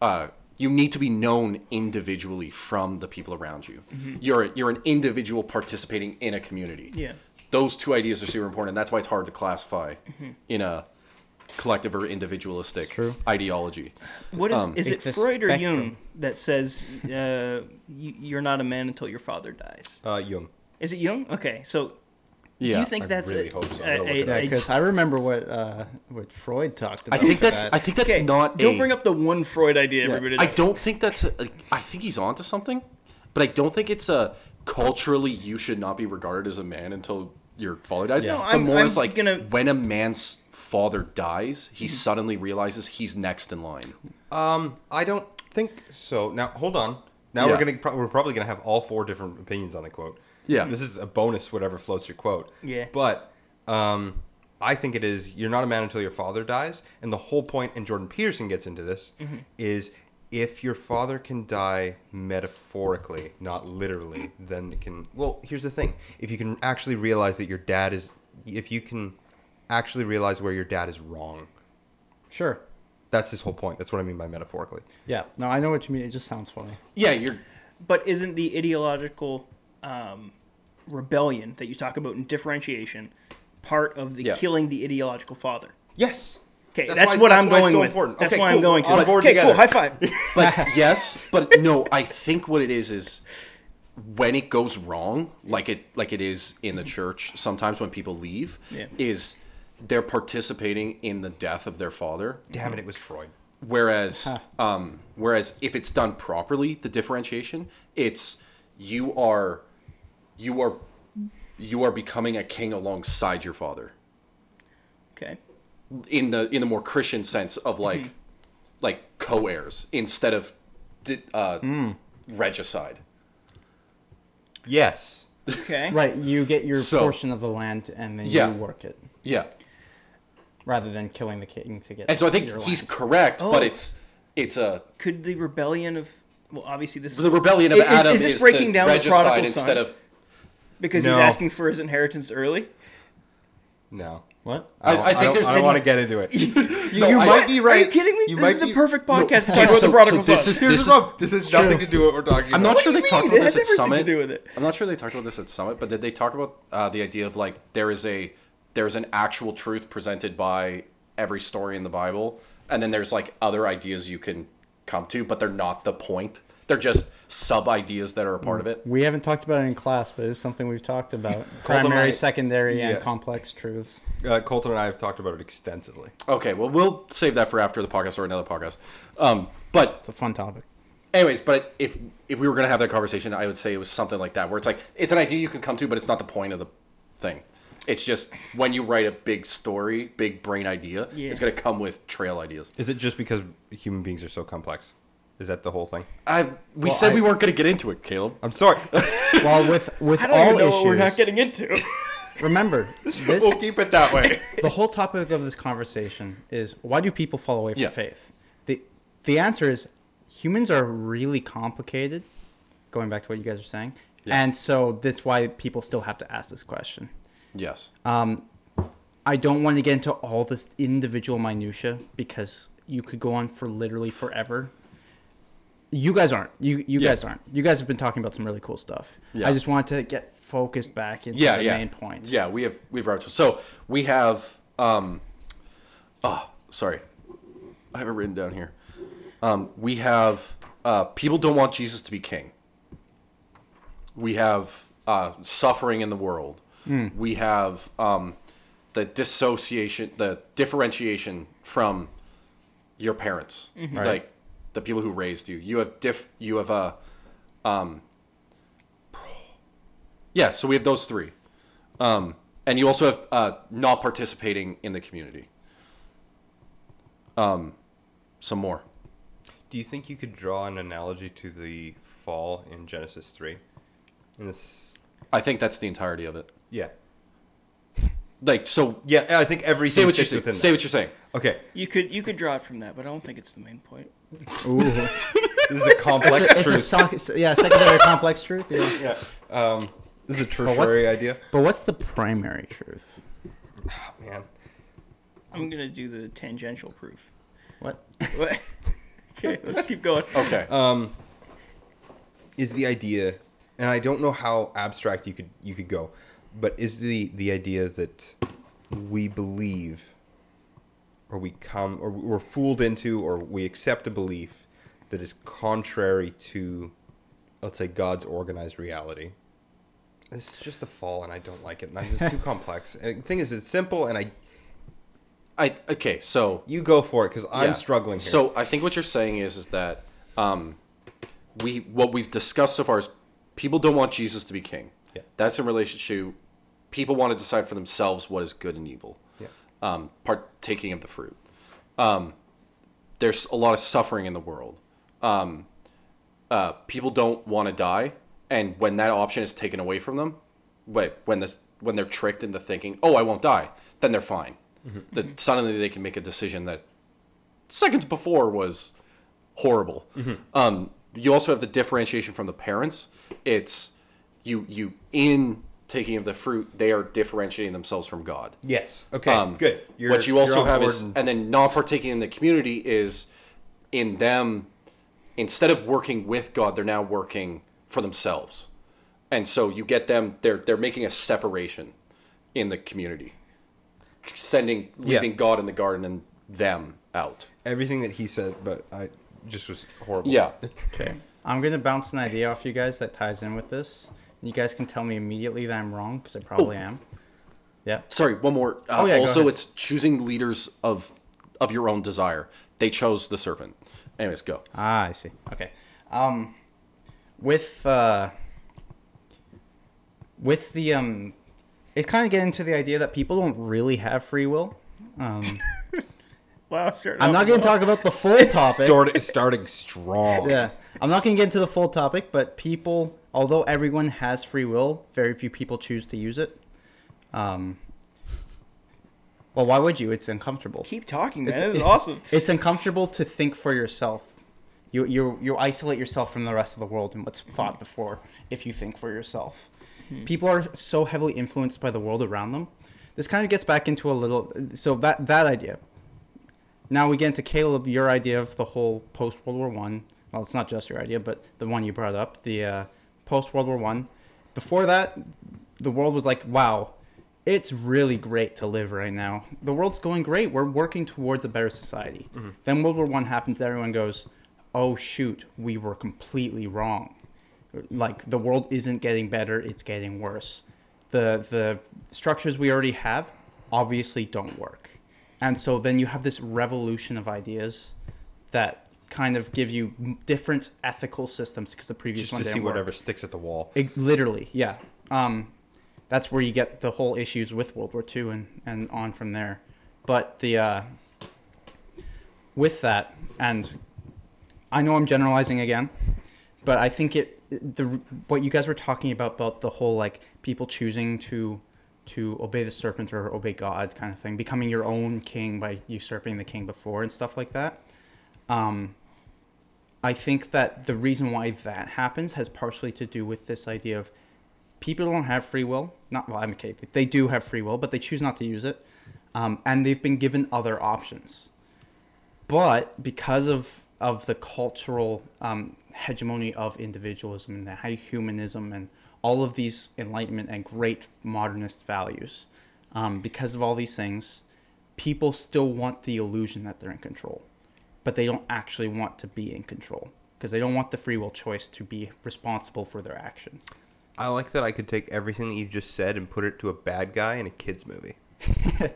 Uh, you need to be known individually from the people around you. You're you're an individual participating in a community. Yeah. Those two ideas are super important. And that's why it's hard to classify in a collective or individualistic ideology. What is Um, is it Freud or spectrum. Jung that says uh, you, you're not a man until your father dies? Uh, Jung. Is it Jung? Okay, so do you think I that's really a, hope so. a- I'm gonna look a- it yeah, a- because I remember what uh, what Freud talked I about. think for that's that. I think that's okay, not. Don't a, bring up the one Freud idea. Yeah, Everybody. I don't think that's. A, like, I think he's onto something, but I don't think it's a culturally you should not be regarded as a man until your father dies. No, I'm- more I'm is like gonna- when a man's father dies, he Mm-hmm. suddenly realizes he's next in line. Um, I don't think so. Now, hold on. Now Yeah. we're gonna pro- we're probably gonna have all four different opinions on the quote. Yeah. This is a bonus, whatever floats your quote. Yeah. But um, I think it is you're not a man until your father dies, and the whole point, and Jordan Peterson gets into this, Mm-hmm. is if your father can die metaphorically, not literally, then it can. Well, here's the thing: if you can actually realize that your dad is, if you can actually realize where your dad is wrong, Sure. that's his whole point. That's what I mean by metaphorically. Yeah. No, I know what you mean. It just sounds funny. Yeah, you're. But isn't the ideological um, rebellion that you talk about in differentiation part of the Yeah. killing the ideological father. Yes. Okay, That's that's, why- what that's I'm why it's going so with. important. That's Okay, why cool. I'm going to. On board okay, together. cool. High five. (laughs) But yes, but no, I think what it is is when it goes wrong, like it like it is in the church sometimes when people leave, Yeah. is they're participating in the death of their father. Damn it, it was Freud. Whereas um whereas if it's done properly, the differentiation, it's you are you are you are becoming a king alongside your father. okay. in the in the more Christian sense of like Mm-hmm. like co-heirs instead of di- uh, Mm. regicide. Yes. Okay. (laughs) Right, you get your So- portion of the land and then Yeah. you work it, Yeah, rather than killing the king to get. and so I think he's land. correct, Oh. but it's it's a Could the rebellion of well, obviously this the rebellion of Is- is- Adam is is, this breaking the down regicide prodigal instead son? of because No. he's asking for his inheritance early. No. what? I- don't- I think don't- there's I don't any- want to get into it. (laughs) you No, you I- might be right. Are you kidding me? You this might is the perfect podcast to okay, talk about so- the prodigal so this son. is- Here's This the rub. This has nothing to do with what we're talking I'm about. not What sure they you talked about It this at everything to Summit. do with it. I'm not sure they talked about this at Summit, but did they talk about uh, the idea of like there is a there is an actual truth presented by every story in the Bible, and then there's like other ideas you can come to, but they're not the point. They're just sub ideas that are a part of it. We haven't talked about it in class, but it's something we've talked about: (laughs) Colton primary, and I- secondary, yeah. and complex truths. Uh, Colton and I have talked about it extensively. Okay, well we'll save that for after the podcast or another podcast. Um, but It's a fun topic. anyways, but if if we were gonna have that conversation, I would say it was something like that, where it's like it's an idea you can come to, but it's not the point of the thing. It's just when you write a big story, big brain idea, Yeah. it's gonna come with trail ideas. Is it just because human beings are so complex? Is that the whole thing? I we Well, said I- we weren't gonna get into it, Caleb. I'm sorry. (laughs) Well, with with I don't all even know issues, what we're not getting into. (laughs) remember this. we'll keep it that way. (laughs) the whole topic of this conversation is why do people fall away from Yeah. faith? The the answer is humans are really complicated. Going back to what you guys are saying, Yeah. and so that's why people still have to ask this question. Yes. Um, I don't want to get into all this individual minutia because you could go on for literally forever. You guys aren't. You you Yeah. guys aren't. You guys have been talking about some really cool stuff. Yeah. I just wanted to get focused back into yeah, the yeah. main point. Yeah, we have we've wrote so we have um oh sorry. I have it written down here. Um, we have uh, people don't want Jesus to be king. We have uh, suffering in the world. We have um, the dissociation, the differentiation from your parents, Right. like the people who raised you. You have diff. You have a. Um, yeah, so we have those three, um, and you also have uh, not participating in the community. Um, some more. Do you think you could draw an analogy to the fall in Genesis three? In this, I think that's the entirety of it. yeah, Like so. yeah. I think every Say what you're saying. Say that. what you're saying. Okay, You could you could draw it from that, but I don't think it's the main point. Ooh. this is a complex it's a, it's a truth. soc- yeah, secondary complex truth. Yeah. yeah. Um, this is a what's- tertiary idea. But what's the primary truth? Oh, Man, I'm gonna do the tangential proof. What? What? (laughs) okay, let's keep going. Okay. um, is the idea, and I don't know how abstract you could you could go, but is the the idea that we believe, or we come, or we're fooled into, or we accept a belief that is contrary to, let's say, God's organized reality. This is just the fall, and I don't like it. And it's too (laughs) complex. And the thing is, it's simple, and I I okay. So you go for it because I'm Yeah. struggling here. So I think what you're saying is is that um, we what we've discussed so far is people don't want Jesus to be king. Yeah. That's in relation to people want to decide for themselves what is good and evil. Um, partaking of the fruit. Um, there's a lot of suffering in the world. Um, uh, people don't want to die, and when that option is taken away from them, wait, when this when they're tricked into thinking, "Oh, I won't die," then they're fine. That suddenly they can make a decision that seconds before was horrible. Um, you also have the differentiation from the parents. It's you you in taking of the fruit, they are differentiating themselves from God. yes, okay, Um, good. what you you're also have is, and- and then not partaking in the community is in them. Instead of working with God, they're now working for themselves, and so you get them. They're they're making a separation in the community. sending Yeah. leaving God in the garden and them out. Everything that he said, but I just was horrible. Yeah. (laughs) Okay. I'm gonna bounce an idea off you guys that ties in with this. You guys can tell me immediately that I'm wrong because I probably am. Yeah. Sorry, one more. Uh, Oh, yeah, also, it's choosing leaders of of your own desire. They chose the serpent. Anyways, go. Ah, I see. Okay. Um, with uh, with the um, it kind of get into the idea that people don't really have free will. Um, (laughs) Wow, starting I'm not going to talk about the (laughs) full topic. Start, starting strong. Yeah, I'm not going to get into the full topic, but people, although everyone has free will, very few people choose to use it. Um, well, why would you? It's uncomfortable. Keep talking, man. It's- This is (laughs) awesome. It's uncomfortable to think for yourself. You you you isolate yourself from the rest of the world and what's thought before if you think for yourself. People are so heavily influenced by the world around them. This kind of gets back into a little so that that idea. Now we get into Caleb, your idea of the whole post World War One. Well, it's not just your idea, but the one you brought up, the uh, post World War One. Before that, the world was like, wow, it's really great to live right now. The world's going great. We're working towards a better society. Then World War One happens. Everyone goes, "Oh shoot, we were completely wrong. Like the world isn't getting better; it's getting worse. The the structures we already have obviously don't work." And so then you have this revolution of ideas that kind of give you different ethical systems because the previous one Just one to see didn't work. whatever sticks at the wall. Ex- literally, yeah. Um, that's where you get the whole issues with World War II and, and on from there. But the uh, with that, and I know I'm generalizing again, but I think it the what you guys were talking about about the whole like people choosing to to obey the serpent or obey God kind of thing, becoming your own king by usurping the king before and stuff like that. Um, I think that the reason why that happens has partially to do with this idea of people don't have free will. Not well, I'm okay. They do have free will, but they choose not to use it, um, and they've been given other options. But because of of the cultural um, hegemony of individualism and the humanism and all of these enlightenment and great modernist values, um, because of all these things, people still want the illusion that they're in control but they don't actually want to be in control because they don't want the free will choice to be responsible for their action. I like that I could take everything that you just said and put it to a bad guy in a kids movie. (laughs)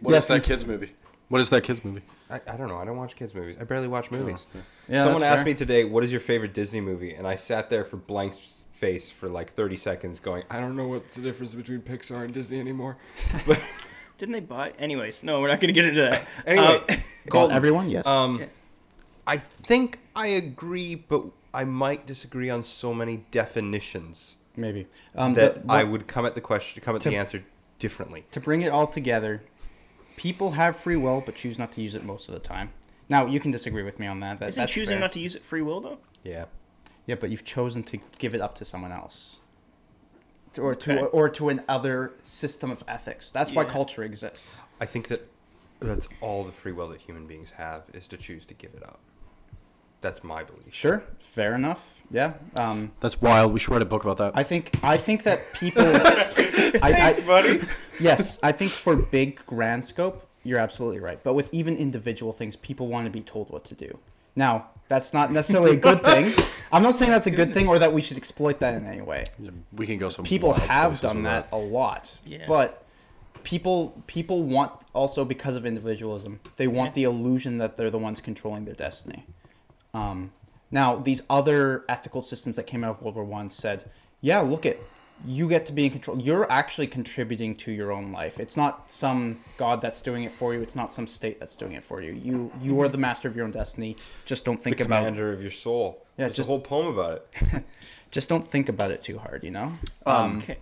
What is Yes, that kids movie? What is that kids movie? I, I don't know. I don't watch kids movies. I barely watch movies. Yeah, Someone asked fair. me today, "What is your favorite Disney movie?" And I sat there for blank face for like 30 seconds, going, "I don't know what's the difference between Pixar and Disney anymore." (laughs) But Didn't they buy? Anyways, no, we're not going to get into that. (laughs) anyway, Uh, (laughs) Call Golden. everyone, yes. Um, Yeah. I think I agree, but I might disagree on so many definitions Maybe um, that the- I would come at the question, come at To- the answer differently. to bring it all together. People have free will, but choose not to use it most of the time. Now you can disagree with me on that. that Isn't that's choosing fair. not to use it free will though? Yeah. Yeah, but you've chosen to give it up to someone else, To- or to Okay. or to an other system of ethics. That's why culture exists. I think that that's all the free will that human beings have is to choose to give it up. That's my belief. Sure, fair enough. Yeah. Um, That's wild. We should write a book about that. I think I think that people. (laughs) I, I, buddy. yes, I think for big grand scope, you're absolutely right. But with even individual things, people want to be told what to do. Now, that's not necessarily a good thing. (laughs) I'm not saying that's a good thing or that we should exploit that in any way. we can go some. People have done with that a lot. Yeah. But people people want also because of individualism, they want Yeah. the illusion that they're the ones controlling their destiny. Um, now, these other ethical systems that came out of World War One said, "Yeah, look at you get to be in control. You're actually contributing to your own life. It's not some god that's doing it for you. It's not some state that's doing it for you. You you are the master of your own destiny. Just don't think the about commander of your soul. Yeah, There's just- a whole poem about it. (laughs) just don't think about it too hard. You know. Um, Okay.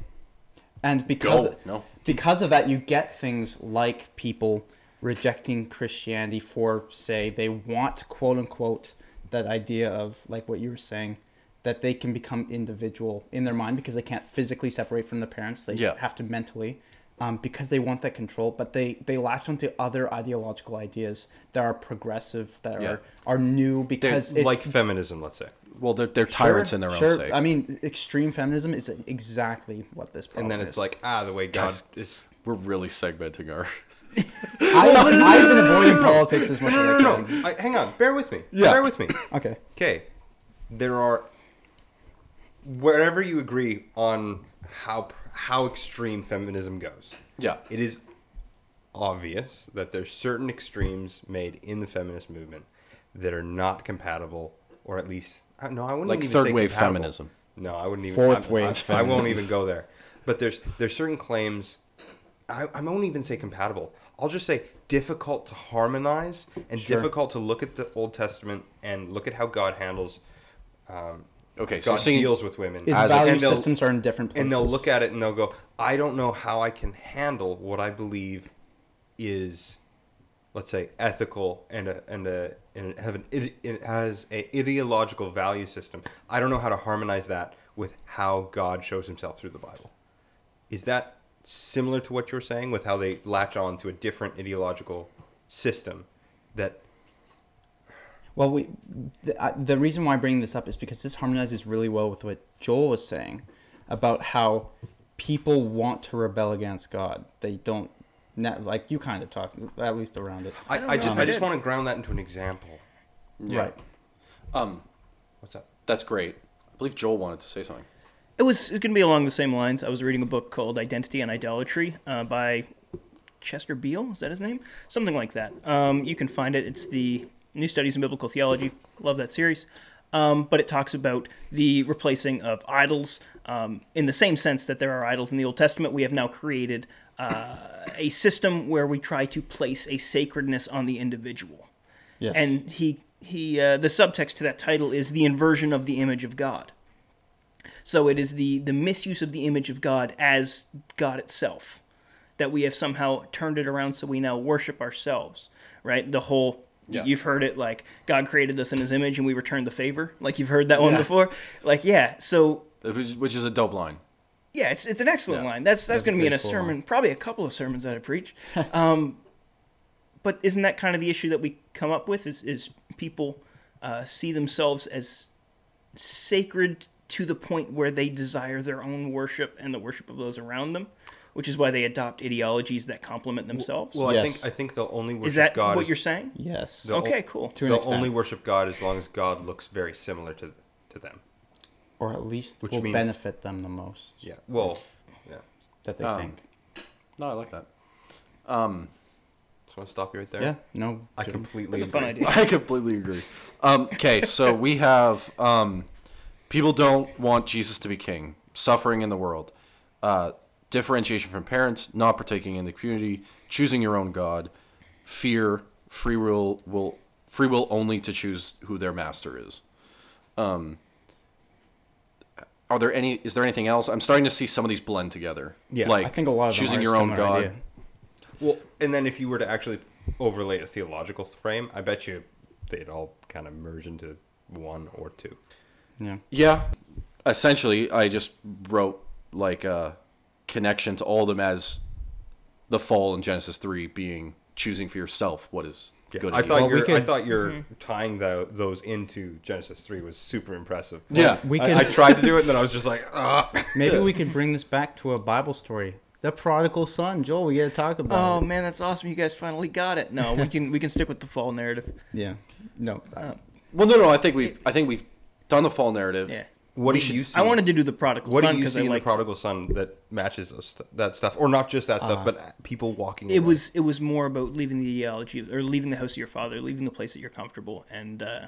And because No. because of that, you get things like people rejecting Christianity for, say, they want quote unquote that idea of like what you were saying, that they can become individual in their mind because they can't physically separate from the parents. They Yeah. have to mentally. Um, because they want that control, but they, they latch onto other ideological ideas that are progressive, that Yeah. are, are new because it's like feminism, let's say. Well, they're, they're tyrants Sure, in their sure. own sake. I mean, extreme feminism is exactly what this. And then it's is. like, ah, the way God Guys. is We're really segmenting our. I've, I've been avoiding politics as much as I No, can. I, hang on. Bear with me. Yeah. Bear with me. Okay. Okay. There are wherever you agree on how how extreme feminism goes. Yeah. It is obvious that there's certain extremes made in the feminist movement that are not compatible, or at least uh, no, I wouldn't Like even third wave compatible. feminism. No, I wouldn't even. Fourth I, wave I, I won't even go there. But there's there's certain claims. I, I won't even say compatible. I'll just say difficult to harmonize and Sure. difficult to look at the Old Testament and look at how God handles. Um, Okay, so God you're deals with women. His value and systems are in different places. and they'll look at it and they'll go, I don't know how I can handle what I believe is, let's say, ethical and a, and a, and have an ide- it has a ideological value system. I don't know how to harmonize that with how God shows Himself through the Bible. Is that similar to what you're saying with how they latch on to a different ideological system that Well, we the, uh, the reason why I bring this up is because this harmonizes really well with what Joel was saying about how people want to rebel against God. They don't, not, like you kind of talked at least around it. I, don't I just if I I just want to ground that into an example. Yeah. Right. Um, What's up? that's great. I believe Joel wanted to say something. It was going to be along the same lines. I was reading a book called Identity and Idolatry uh, by Chester Beale. Is that his name? Something like that. Um, you can find it. It's the New Studies in Biblical Theology. Love that series. Um, but it talks about the replacing of idols um, in the same sense that there are idols in the Old Testament. We have now created uh, a system where we try to place a sacredness on the individual. Yes. And he he uh, the subtext to that title is the inversion of the image of God. So it is the the misuse of the image of God as God itself that we have somehow turned it around so we now worship ourselves, right? The whole Yeah. you've heard it like God created us in his image and we return the favor. Like you've heard that one Yeah. before. Like yeah, so Which which is a dope line. yeah, it's, it's an excellent Yeah. line. That's that's, That's going to be in a cool sermon, line. probably a couple of sermons that I preach. (laughs) um, but isn't that kind of the issue that we come up with? Is is people uh, see themselves as sacred to the point where they desire their own worship and the worship of those around them, which is why they adopt ideologies that complement themselves. Well, I Yes. think I think they'll only worship is that God what you're saying? yes. Okay, cool. To They'll only worship God as long as God looks very similar to to them. or at least Which will means- benefit them the most Yeah. Well, yeah. that they Um, think. No, I like that. Um, Just want to stop you right there. Yeah. No. I James. completely That's a fun agree. idea. (laughs) I completely agree. Um, okay, so we have um, people don't want Jesus to be king, suffering in the world, uh, differentiation from parents, not partaking in the community, choosing your own God, fear, free will, will free will only to choose who their master is. Um, are there any? Is there anything else? I'm starting to see some of these blend together. Yeah, like I think a lot of choosing your own God. idea. Well, and then if you were to actually overlay a theological frame, I bet you they'd all kind of merge into one or two. Yeah. Yeah. Essentially, I just wrote like a connection to all of them as the fall in Genesis 3 being choosing for yourself what is Yeah, good. I thought. Well, we your I could- thought your tying tho- those into Genesis three was super impressive. Yeah. We I, I tried to do it, and then I was just like, ah. maybe we (laughs) could bring this back to a Bible story. The prodigal son, Joel. We got to talk about. Oh it. man, that's awesome! You guys finally got it. No, we can we can stick with the fall narrative. Yeah. No. Uh, Well, no, no. I think we've I think we've done the fall narrative. yeah, What We do should- you see? I wanted to do the prodigal What son do you because see I in like the prodigal son that matches those st- that stuff, or not just that stuff, Uh, but people walking? it away? was it was more about leaving the ideology or leaving the house of your father, leaving the place that you're comfortable, and uh,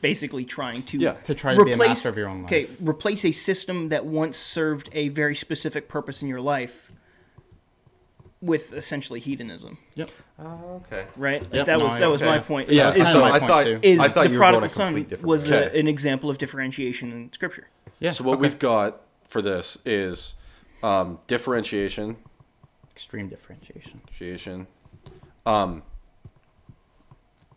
basically trying to Yeah. To try to be a master of your own life. Okay, replace a system that once served a very specific purpose in your life with essentially hedonism, Yep. Oh, okay. right? Like Yep, that no, was I- that was okay. my point. Yeah, is, That's is, so my I point, thought too. is I thought the you were going prodigal a son complete different was way. a, Okay. an example of differentiation in scripture. Yeah. So what okay. we've got for this is um, differentiation, extreme differentiation. differentiation, um,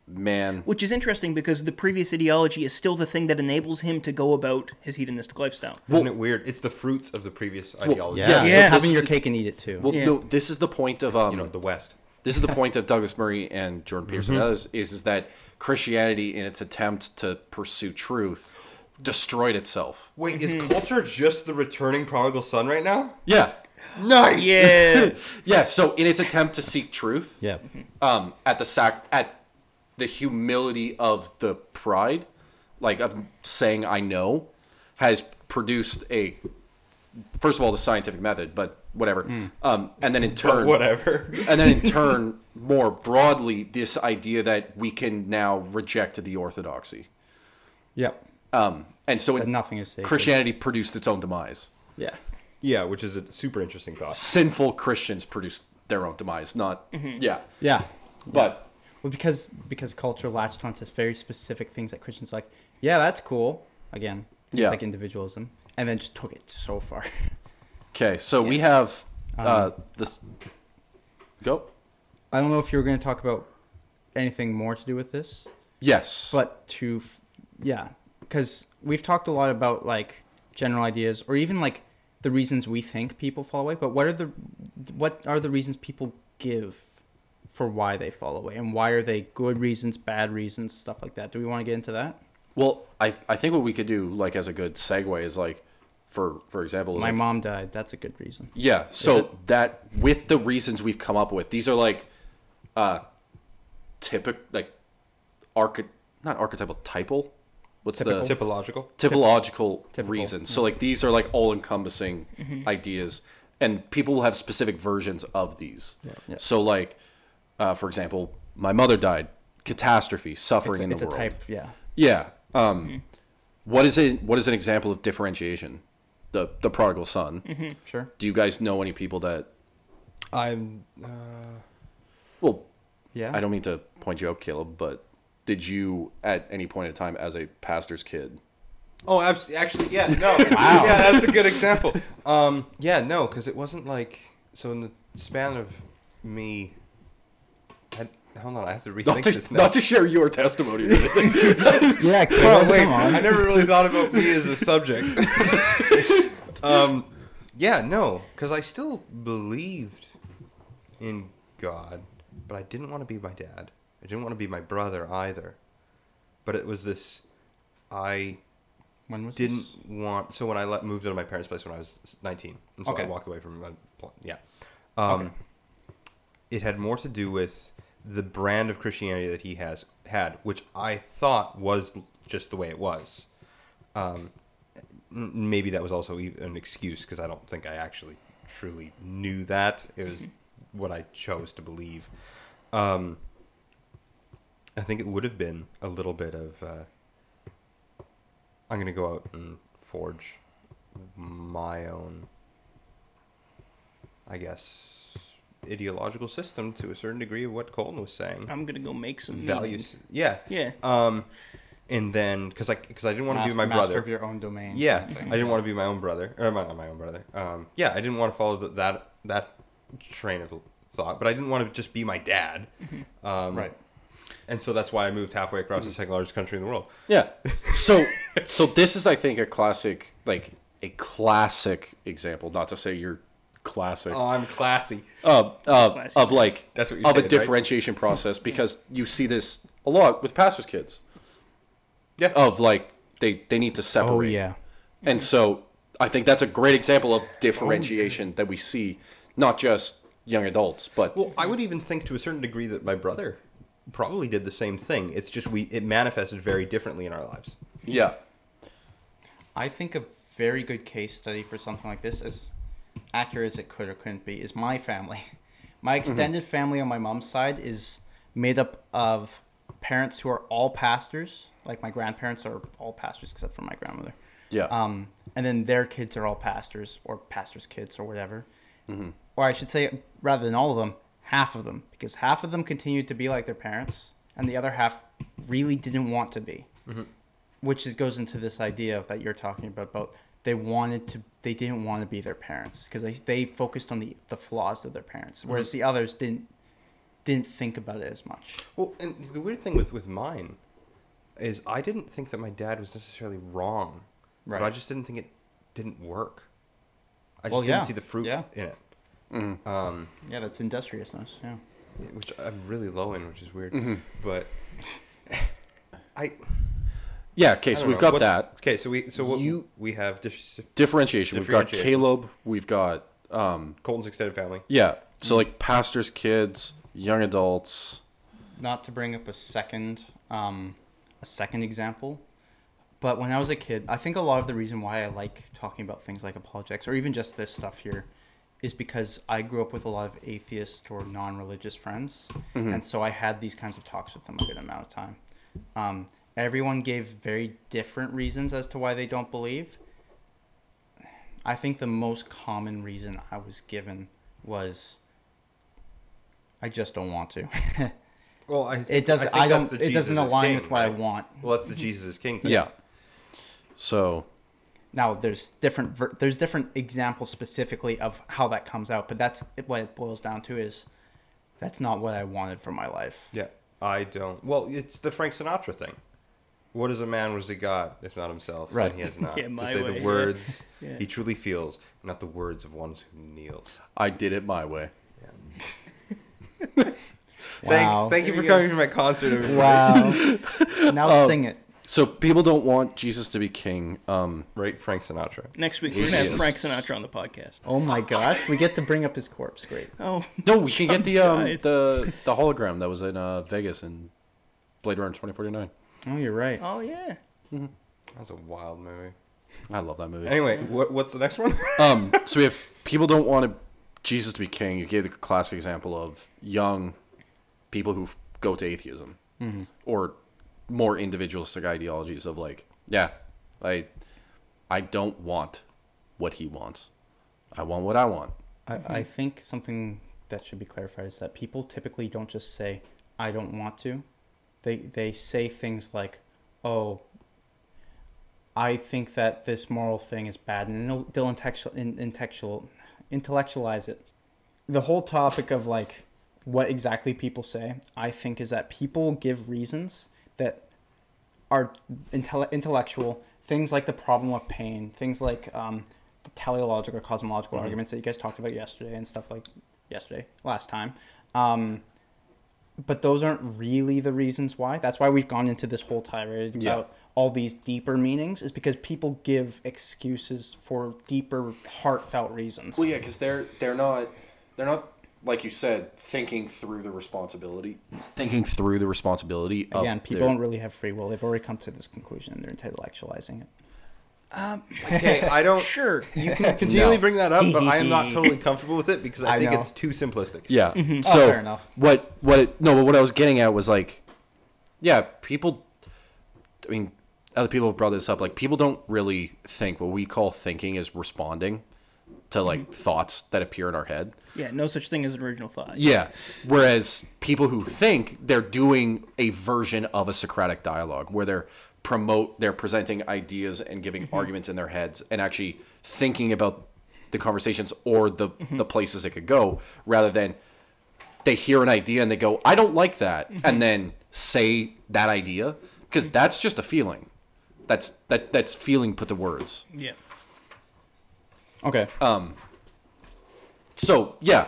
man. Which is interesting because the previous ideology is still the thing that enables him to go about his hedonistic lifestyle. Isn't it weird? It's the fruits of the previous ideology. Yeah. Yeah, so so having your cake and eat it too. Well, Yeah. no, this is the point of um, You know, the West. this is the (laughs) point of Douglas Murray and Jordan Peterson Mm-hmm. and others is, is that Christianity, in its attempt to pursue truth, destroyed itself. Wait, is culture just the returning prodigal son right now? Yeah, Nice. Yeah. (laughs) Yeah. So in its attempt to seek truth, Yeah. um, at the sac at the humility of the pride, like of saying I know, has produced a first of all the scientific method, but whatever. Um, and then in turn, Whatever. and then in turn, more broadly, this idea that we can now reject the orthodoxy. Yep. Um, and so it, nothing is sacred. Christianity produced its own demise. Yeah. Yeah, which is a super interesting thought. Sinful Christians produced their own demise. Not yeah, Yeah. but Well, because because culture latched onto very specific things that Christians are like, yeah, that's cool. Again, things Yeah. like individualism, and then just took it so far. (laughs) okay. So we have uh, Um, this. Go. I don't know if you were going to talk about anything more to do with this, Yes. but to, f- yeah, because we've talked a lot about like general ideas or even like the reasons we think people fall away. But what are the what are the reasons people give for why they fall away, and why are they good reasons, bad reasons, stuff like that? Do we want to get into that? well, I I think what we could do like as a good segue is like, for for example, My like- mom died. That's a good reason. Yeah. So that with the reasons we've come up with, these are like, uh, typical like, archi not archetypal typal. What's the Typological. typological Typical, reasons. So like these are like all encompassing ideas, and people will have specific versions of these. Yeah. So like, uh, for example, my mother died, catastrophe, suffering It's, a, in the it's a world. type, yeah. Yeah. Um, what is it? What is an example of differentiation? The the prodigal son. Sure. Do you guys know any people that? I'm. Uh, Well, Yeah. I don't mean to point you out, Caleb, but did you at any point in time as a pastor's kid? oh, abs- actually, yeah, no. (laughs) wow. (laughs) Yeah, that's a good example. Um, yeah, no, because it wasn't like so in the span of me. I, hold on, I have to rethink Not to, this now. not to share your testimony. or anything. (laughs) Yeah, Oh, wait, come on. I never really thought about me as a subject. (laughs) um, yeah, no, because I still believed in God, but I didn't want to be my dad. I didn't want to be my brother either. But it was this, I When was didn't this? want. So when I let, moved out of my parents' place when I was 19, and so I walked away from my, pl- yeah. Um, Okay. It had more to do with the brand of Christianity that he has had, which I thought was just the way it was. Um, maybe that was also an excuse because I don't think I actually truly knew that. It was what I chose to believe. Um, I think it would have been a little bit of. Uh, I'm going to go out and forge my own, I guess, ideological system to a certain degree of what Colton was saying. I'm gonna go make some Values, yeah, Yeah. Um, and then because I because I didn't want to be my master brother. of your own domain. Yeah, kind of I didn't want to be my own brother, or my, not my own brother. Um, yeah, I didn't want to follow the, that that train of thought, but I didn't want to just be my dad. Um, Right. And so that's why I moved halfway across the second largest country in the world. yeah. (laughs) So, so this is, I think, a classic, like a classic example. Not to say you're classic. Oh, I'm classy. Uh, uh, of of, Classic. of like That's what you of a said, right? differentiation process (laughs) because you see this a lot with pastors' kids. Yeah. Of like they they need to oh, separate. Oh yeah. And so I think that's a great example of differentiation oh, that we see, not just young adults, but Well, I would even think to a certain degree that my brother probably did the same thing. It's just we it manifested very differently in our lives. yeah. I think a very good case study for something like this, as accurate as it could or couldn't be, is my family. (laughs) My extended family on my mom's side is made up of parents who are all pastors. Like my grandparents are all pastors except for my grandmother. Yeah. Um, and then their kids are all pastors or pastors' kids or whatever. Mm-hmm. Or I should say, rather than all of them, half of them, because half of them continued to be like their parents, and the other half really didn't want to be. Mm-hmm. Which is, goes into this idea of that you're talking about about they wanted to, they didn't want to be their parents because they, they focused on the the flaws of their parents, whereas the others didn't didn't think about it as much. Well, and the weird thing with with mine is I didn't think that my dad was necessarily wrong, but I just didn't think it didn't work. I just Well, didn't yeah, see the fruit yeah. in it. Um, Yeah, that's industriousness. Yeah. which I'm really low in, which is weird. Mm-hmm. But (laughs) I Yeah, okay, so we've know. got What's- that. Okay, so we so what You- we have dis- Differentiation. We've got Differentiation. Caleb, we've got Colton's extended family. Yeah. So like pastors' kids, young adults. not to bring up a second um, a second example but when i was a kid i think a lot of the reason why i like talking about things like apologetics or even just this stuff here is because i grew up with a lot of atheist or non-religious friends and so i had these kinds of talks with them a good amount of time um, everyone gave very different reasons as to why they don't believe i think the most common reason i was given was i just don't want to (laughs) Well, I think, it doesn't. think I, don't. the It doesn't align king, with what I want. Well, that's the Jesus is king. Thing. Yeah. So Now, there's different. ver- There's different examples specifically of how that comes out, but that's what it boils down to. Is that's not what I wanted for my life. Yeah. I don't. Well, it's the Frank Sinatra thing. What is a man? What has he got if not himself? Right. And he has (laughs) not. Yeah, to say way, the words (laughs) Yeah. he truly feels, not the words of one who kneels. I did it my way. (laughs) Wow. Thank, thank you There for you coming to my concert. everybody. Wow. now Oh. sing it. So people don't want Jesus to be king. Um, Right, Frank Sinatra. Next week we're gonna have Frank Sinatra on the podcast. Oh my gosh, we get to bring up his corpse. Great. Oh no, we can get the um, the the hologram that was in uh, Vegas in Blade Runner 2049. Oh, you're right. oh yeah. Mm-hmm. That's a wild movie. I love that movie. Anyway, what, what's the next one? (laughs) um, so we have people don't want Jesus to be king. You gave the classic example of young people who f- go to atheism mm-hmm. or more individualistic ideologies of like, yeah, I, I don't want what he wants. I want what I want. I, mm-hmm. I think something that should be clarified is that people typically don't just say "I don't want to." They they say things like, "Oh, I think that this moral thing is bad," and they'll, intellectual, intellectual, intellectualize it. The whole topic of like what exactly people say, I think, is that people give reasons that are intell- intellectual things like the problem of pain, things like um, the teleological or cosmological arguments that you guys talked about yesterday and stuff like yesterday, last time. Um, but those aren't really the reasons why. That's why we've gone into this whole tirade Yeah. about all these deeper meanings, is because people give excuses for deeper, heartfelt reasons. Well, yeah, because they're they're not they're not like you said thinking through the responsibility, thinking through the responsibility. of Again, people their- don't really have free will. They've already come to this conclusion and they're intellectualizing it. Um, okay, (laughs) I don't. Sure. You can continually No. bring that up, but I am not totally (laughs) comfortable with it because I, I think know. it's too simplistic. Yeah. Mm-hmm. Mm-hmm. Oh, So fair enough. what what it, no, but what I was getting at was like, yeah, people. I mean, other people have brought this up. Like, people don't really think what we call thinking is responding to like mm-hmm. thoughts that appear in our head. Yeah. No such thing as an original thought. Yeah. Whereas people who think they're doing a version of a Socratic dialogue where they're promote they're presenting ideas and giving arguments in their heads and actually thinking about the conversations or the the places it could go rather than they hear an idea and they go I don't like that and then say that idea because that's just a feeling. That's that that's feeling put to words. Yeah. Okay. um So yeah,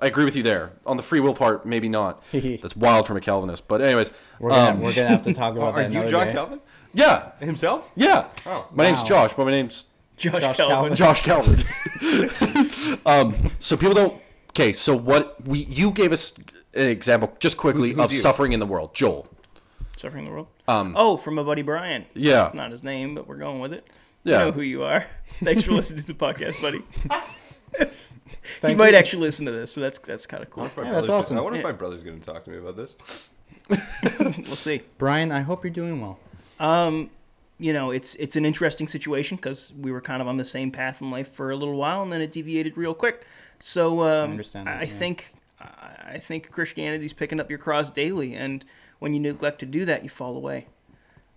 I agree with you there. On the free will part, maybe not. (laughs) That's wild from a Calvinist. But anyways, we're gonna um, we're gonna have to (laughs) talk about are that you John day. Calvin yeah, himself? yeah. Oh, my name's wow. Josh, but my name's Josh, Josh Calvin. Calvin. Josh Calvert. (laughs) um, so people don't. Okay, so what we you gave us an example just quickly Who's- who's of you? suffering in the world, Joel. Suffering in the world. Um. Oh, from a buddy Brian. Yeah, Not his name, but we're going with it. Yeah. You know who you are. (laughs) Thanks for listening to the podcast, buddy. (laughs) he Thank might you. actually listen to this, so that's that's kind of cool. my Yeah, that's brother's- awesome. I wonder if my brother's going to talk to me about this. We'll see. Brian, I hope you're doing well. Um, you know, it's it's an interesting situation because we were kind of on the same path in life for a little while, and then it deviated real quick. So um, understand that, I yeah. think I I think Christianity's picking up your cross daily, and when you neglect to do that, you fall away.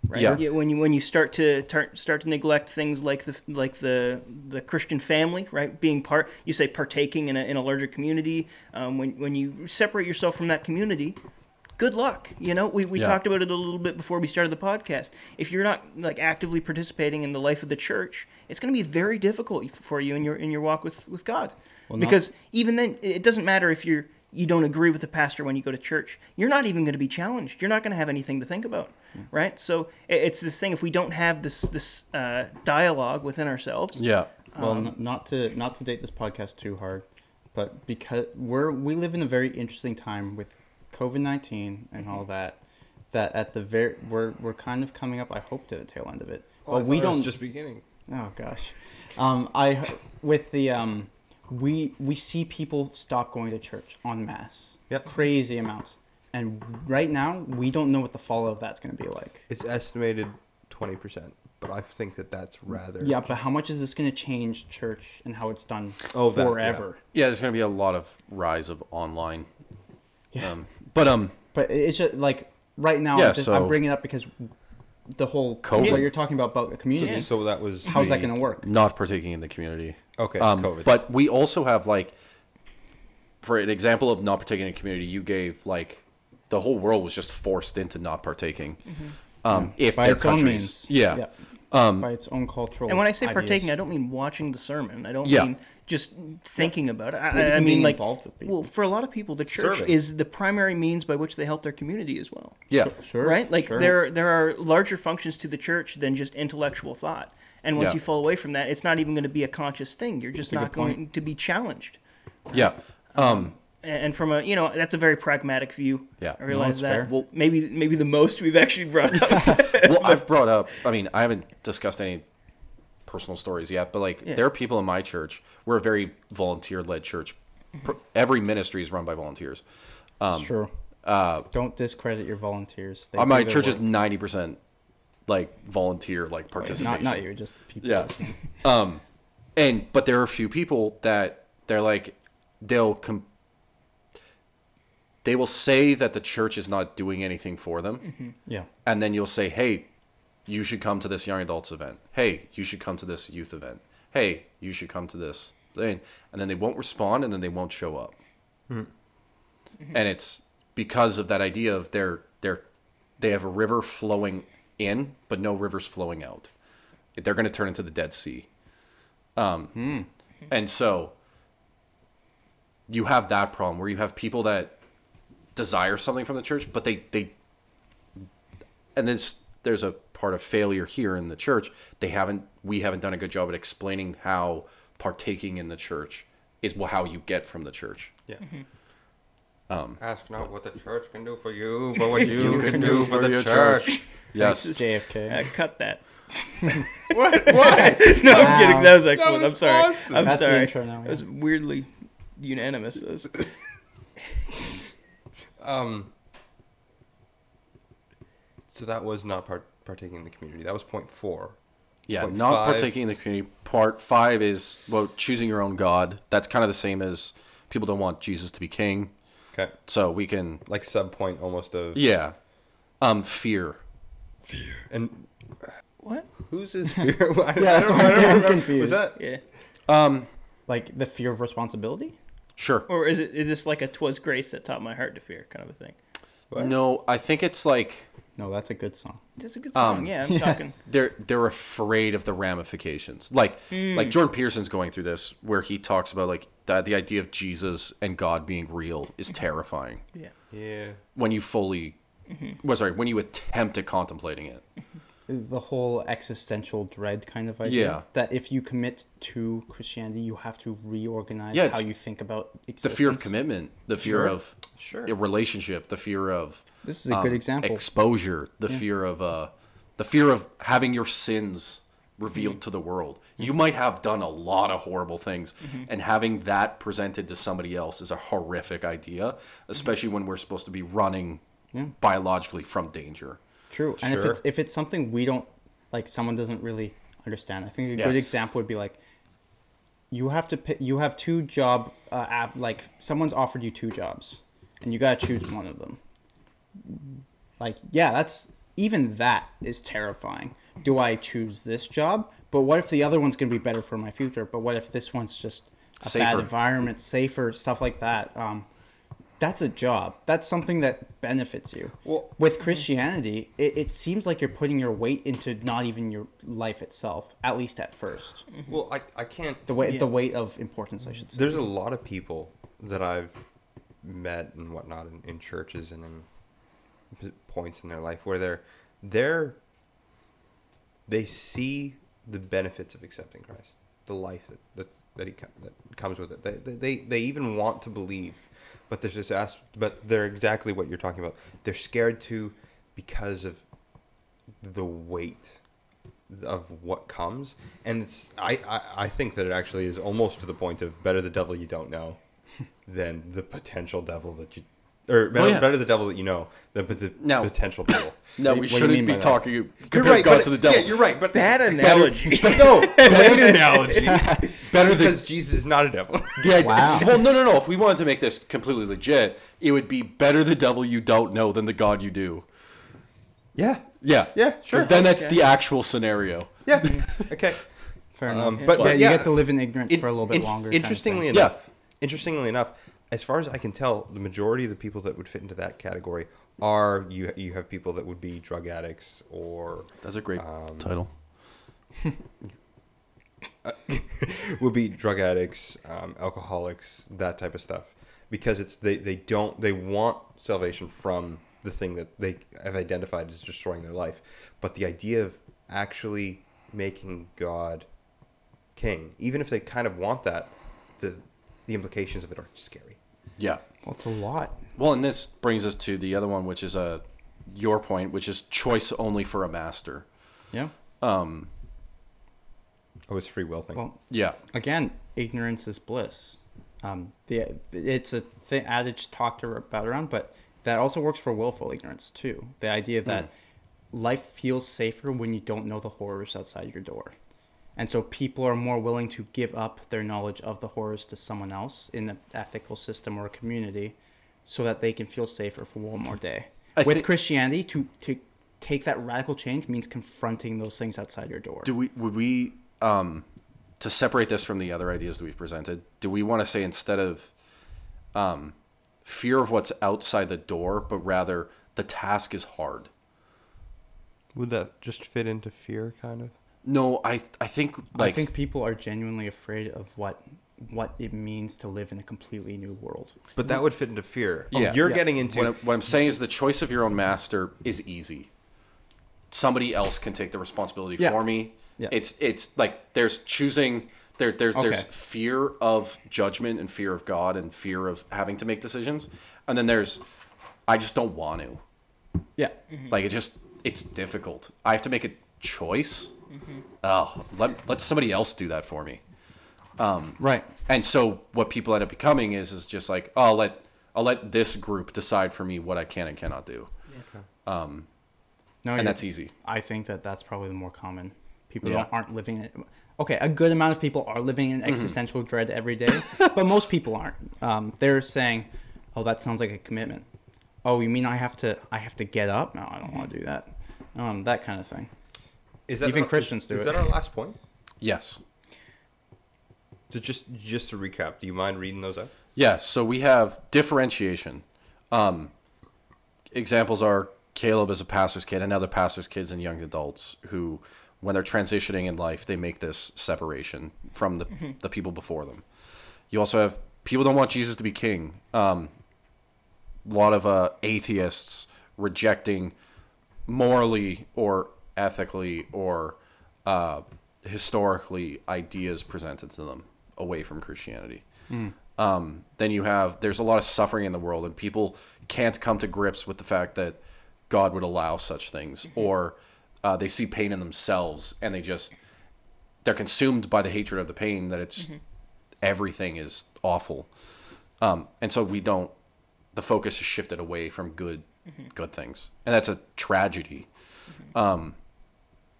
Right? Yeah. When you when you start to tar- start to neglect things like the like the the Christian family, right? Being part, you say partaking in a in a larger community. Um, when when you separate yourself from that community, good luck. You know, we, we Yeah. talked about it a little bit before we started the podcast. If you're not like actively participating in the life of the church, it's going to be very difficult for you in your in your walk with with God. Well, not- because even then, it doesn't matter if you're you don't agree with the pastor when you go to church. You're not even going to be challenged. You're not going to have anything to think about, right? So it's this thing. If we don't have this this uh, dialogue within ourselves, yeah, Well, n- not to not to date this podcast too hard, but because we're we live in a very interesting time with COVID nineteen and all that. That at the very we're we're kind of coming up. I hope to the tail end of it. Oh, but we don't just beginning. Oh gosh, um, I with the um, we we see people stop going to church en masse. Yep. Crazy amounts, and right now we don't know what the fallout of that's going to be like. It's estimated twenty percent, but I think that that's rather. Yeah, but how much is this going to change church and how it's done Oh, that- yeah. forever? Yeah, there's going to be a lot of rise of online. Yeah. Um, but um, But it's just like right now. Yeah, I'm, just, so- I'm bringing it up because the whole COVID. What you're talking about about a community. So that was. how's that going to work? not partaking in the community. Okay, Um, COVID. But we also have like, for an example of not partaking in a community, you gave like, the whole world was just forced into not partaking. Um, if By their its own countries, means. yeah, Um, by its own cultural. And when I say ideas. partaking, I don't mean watching the sermon. I don't Yeah. mean just thinking about it. I, I mean like involved with people. well, for a lot of people, the church Serving. is the primary means by which they help their community as well. yeah, sure, right? Like sure. there there are larger functions to the church than just intellectual thought. And once Yeah. you fall away from that, it's not even going to be a conscious thing. You're just That's not good point. going to be challenged. yeah. Um, And and from a you know that's a very pragmatic view. Yeah. I realize that's that. fair. Well, maybe maybe the most we've actually brought up. (laughs) well, I've (laughs) brought up. I mean, I haven't discussed any personal stories yet, but like, Yeah. there are people in my church. We're a very volunteer-led church. Every ministry is run by volunteers. It's true. Uh, Don't discredit your volunteers. They my church is ninety percent like volunteer, like not participation. not you, just people. Yeah. Um, and but there are a few people that they're like they'll com- they will say that the church is not doing anything for them, Yeah. and then you'll say, "Hey, you should come to this young adults event. Hey, you should come to this youth event. Hey, you should come to this thing." And then they won't respond, and then they won't show up. And it's because of that idea of they're they're they have a river flowing in, but no rivers flowing out. They're going to turn into the Dead Sea. Um, and so you have that problem where you have people that desire something from the church, but they they and then s- there's a part of failure here in the church. They haven't we haven't done a good job at explaining how partaking in the church is how you get from the church. Yeah. Um, Ask not what the church can do for you, but what (laughs) you, can, do for the your church. (laughs) yes. JFK. Uh, cut that. (laughs) what? Why? No, I'm kidding. That was excellent. was I'm sorry. awesome. I'm That's the intro now, It was weirdly unanimous. That Um. So that was not part partaking in the community. That was point four. Yeah, Point not five. partaking in the community. Part five is well choosing your own God. That's kind of the same as people don't want Jesus to be king. Okay. So we can Like sub point almost of yeah. Um fear. Fear and what? Who's his (laughs) fear? (laughs) I, Yeah, that's why I'm remember. confused. Was that Yeah. Um Like the fear of responsibility. sure. Or is it is this like a "Twas grace that taught my heart to fear" kind of a thing? What? No, I think it's like No, that's a good song. That's a good song. Um, yeah, I'm talking. (laughs) they're they're afraid of the ramifications. Like hmm. like Jordan Peterson's going through this where he talks about like that the idea of Jesus and God being real is mm-hmm. terrifying Yeah. Yeah. when you fully mm-hmm. well sorry, when you attempt at contemplating it. Is the whole existential dread kind of idea Yeah. that if you commit to Christianity, you have to reorganize Yeah, how you think about The fear of commitment, the fear Sure. of Sure. a relationship, the fear of This is a good um, example. exposure, the fear of uh, the fear of having your sins revealed to the world. You might have done a lot of horrible things, and having that presented to somebody else is a horrific idea, especially when we're supposed to be running biologically from danger. True. And if it's if it's something we don't like, someone doesn't really understand. I think a Yeah. good example would be like, you have to pick, you have two job uh, app like someone's offered you two jobs, and you gotta choose one of them. Like yeah, that's even that is terrifying. Do I choose this job? But what if the other one's gonna be better for my future? But what if this one's just a bad environment, safer stuff like that? Um, that's a job. That's something that benefits you. Well- with Christianity, it, it seems like you're putting your weight into not even your life itself, at least at first. Mm-hmm. Well, I, I can't. The weight, Yeah. the weight of importance, I should say. There's a lot of people that I've met and whatnot in, in churches and in points in their life where they're they're they see the benefits of accepting Christ. the life that that, that he that comes with it. They, they they they even want to believe, but there's this as but they're exactly what you're talking about. They're scared to because of the weight of what comes, and it's I, I I think that it actually is almost to the point of better the devil you don't know (laughs) than the potential devil that you. Or better, yeah. better the devil that you know than the No. potential devil. (clears throat) No, What we do you shouldn't mean be talking You're right, God but to the devil. Yeah, you're right, but Bad analogy. (laughs) Better, no, (laughs) bad analogy. (laughs) Better than because Jesus is not a devil. Yeah. Wow. Well, no, no, no. If we wanted to make this completely legit, it would be better the devil you don't know than the God you do. yeah, Yeah. Yeah, sure. Because then that's Okay. the actual scenario. yeah, okay. Fair enough. Um, but, yeah, but you get to live in ignorance in- for a little bit in- longer. kind of Interestingly. Yeah. enough, interestingly enough, as far as I can tell, the majority of the people that would fit into that category are you. You have people that would be drug addicts or That's a great Um, title. (laughs) would be drug addicts, um, alcoholics, that type of stuff, because it's they they don't they want salvation from the thing that they have identified as destroying their life, but the idea of actually making God king, even if they kind of want that, the the implications of it are scary. Yeah. Well, it's a lot. Well, and this brings us to the other one, which is a your point, which is choice only for a master. Yeah. Um. Oh, it's free will thing. Well, Yeah. again, ignorance is bliss. Um, the, it's a th- adage talked about around, but that also works for willful ignorance too. The idea that life feels safer when you don't know the horrors outside your door. And so people are more willing to give up their knowledge of the horrors to someone else in an ethical system or a community so that they can feel safer for one more day. I With thi- Christianity, to, to take that radical change means confronting those things outside your door. Do we would we um to separate this from the other ideas that we've presented? Do we want to say instead of um fear of what's outside the door, but rather the task is hard? Would that just fit into fear, kind of? No, I I think like I think people are genuinely afraid of what what it means to live in a completely new world. But that would fit into fear. Oh, Yeah. you're Yeah. getting into. what, I'm, what I'm saying is the choice of your own master is easy. Somebody else can take the responsibility Yeah. for me. Yeah. It's it's like there's choosing there there's there's fear of judgment and fear of God and fear of having to make decisions. And then there's I just don't want to. Yeah. Like it just it's difficult. I have to make a choice. Oh, let let somebody else do that for me. Right. And so what people end up becoming is is just like, oh, I'll let I'll let this group decide for me what I can and cannot do, Okay. No, and that's easy. I think that that's probably the more common. People Yeah. aren't living in. Okay, a good amount of people are living Mm-hmm. in existential dread every day, (laughs) but most people aren't. Um, they're saying, "Oh, that sounds like a commitment." Oh, you mean I have to? I have to get up? No, I don't want to do that. Um, that kind of thing. Is that even our- Christians is, do is it. that our last point? Yes. So just just to recap, do you mind reading those out? Yes. So we have differentiation. Um, examples are Caleb as a pastor's kid and other pastors' kids and young adults who, when they're transitioning in life, they make this separation from the, the people before them. You also have people don't want Jesus to be king. Um, a lot of uh, atheists rejecting morally or ethically or uh, historically ideas presented to them away from Christianity. Um, then you have there's a lot of suffering in the world, and people can't come to grips with the fact that God would allow such things, or uh, they see pain in themselves, and they just they're consumed by the hatred of the pain that it's everything is awful, um, and so we don't. The focus is shifted away from good, good things, and that's a tragedy. Um,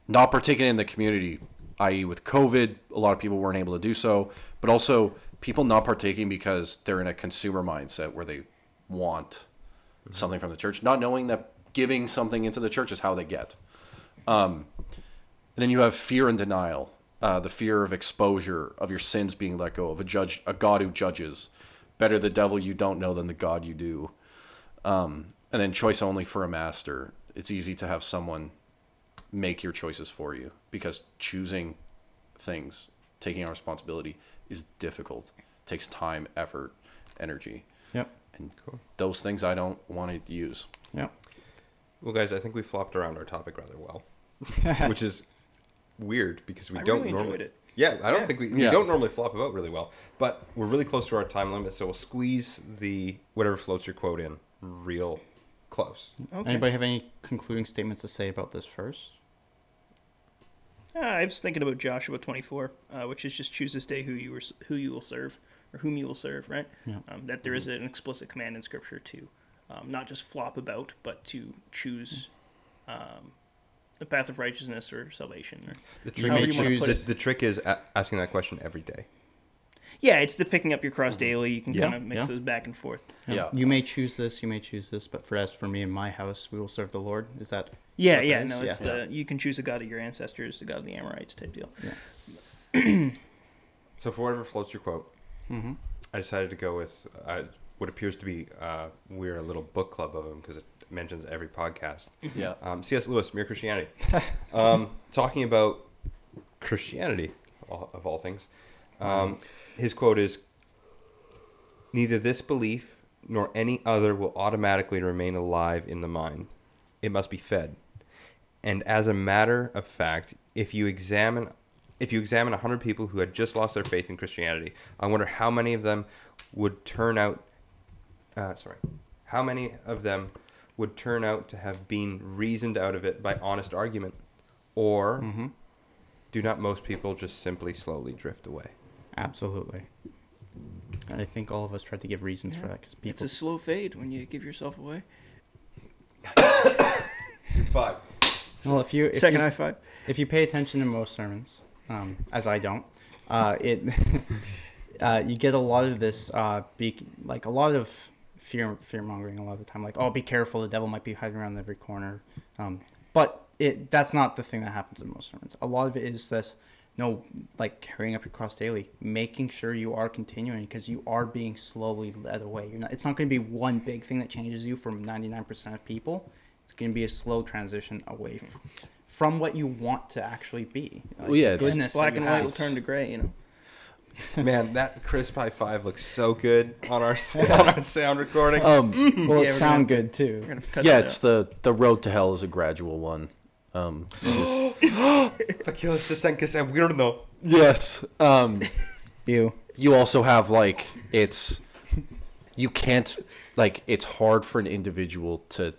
not partaking in the community, i.e., with COVID, a lot of people weren't able to do so, but also people not partaking because they're in a consumer mindset where they want something from the church, not knowing that giving something into the church is how they get. Um, and then you have fear and denial, uh, the fear of exposure, of your sins being let go, of a judge, a God who judges. Better the devil you don't know than the God you do. Um, and then choice only for a master. It's easy to have someone make your choices for you because choosing things, taking our responsibility is difficult. takes time, effort, energy. Yep. And cool. those things I don't want to use. Yep. Well, guys, I think we flopped around our topic rather well, (laughs) which is weird because we I don't really normally. enjoyed it. Yeah, I don't Yeah. think we, we Yeah. don't normally flop about really well, but we're really close to our time limit, so we'll squeeze the whatever floats your quote in real close. Okay. Anybody have any concluding statements to say about this first? Uh, I was thinking about Joshua 24, uh, which is just choose this day who you were, who you will serve or whom you will serve, right? Yeah. Um, that there is an explicit command in Scripture to um, not just flop about, but to choose um, the path of righteousness or salvation. Or The You trick, may however you wanna choose- put the, the trick is asking that question every day. Yeah, it's the picking up your cross daily. You can Yeah, kind of mix yeah. those back and forth. Yeah. You may choose this, you may choose this, but for as for me and my house, we will serve the Lord. Is that Yeah, yeah, no, it's Yeah. the you can choose the god of your ancestors, the god of the Amorites type deal. (clears throat) So for whatever floats your quote, mm-hmm. I decided to go with uh, what appears to be uh, we're a little book club of them because it mentions every podcast. Yeah. Um, C.S. Lewis, Mere Christianity, (laughs) um, talking about Christianity of of all things. Um, his quote is, "Neither this belief nor any other will automatically remain alive in the mind. It must be fed. And as a matter of fact, if you examine if you examine 100 people who had just lost their faith in Christianity, I wonder how many of them would turn out uh, sorry, how many of them would turn out to have been reasoned out of it by honest argument? Or Mm-hmm. do not most people just simply slowly drift away? Absolutely. And I think all of us tried to give reasons for that because people. It's a slow fade when you give yourself away. (coughs) Five. Well, if you if Second you, high five. if you pay attention to most sermons, um, as I don't, uh, it (laughs) uh, you get a lot of this, uh, be, like a lot of fear fear mongering a lot of the time. Like, oh, be careful, the devil might be hiding around every corner. Um, but it that's not the thing that happens in most sermons. A lot of it is this. No, like carrying up your cross daily, making sure you are continuing because you are being slowly led away. You're not. It's not going to be one big thing that changes you from 99% of people. It's going to be a slow transition away from, from what you want to actually be. Like, Well, yeah, goodness that Black and white will turn to gray. You know. (laughs) Man, that crisp high five looks so good on our (laughs) on our sound recording. Um, (laughs) Well, Yeah, it we're sound gonna- good too. We're gonna cut yeah, it's the the road to hell is a gradual one. Um, you (gasps) just- Aquilo se que se weirdo. yes. Um, (laughs) You. you also have like it's you can't like it's hard for an individual to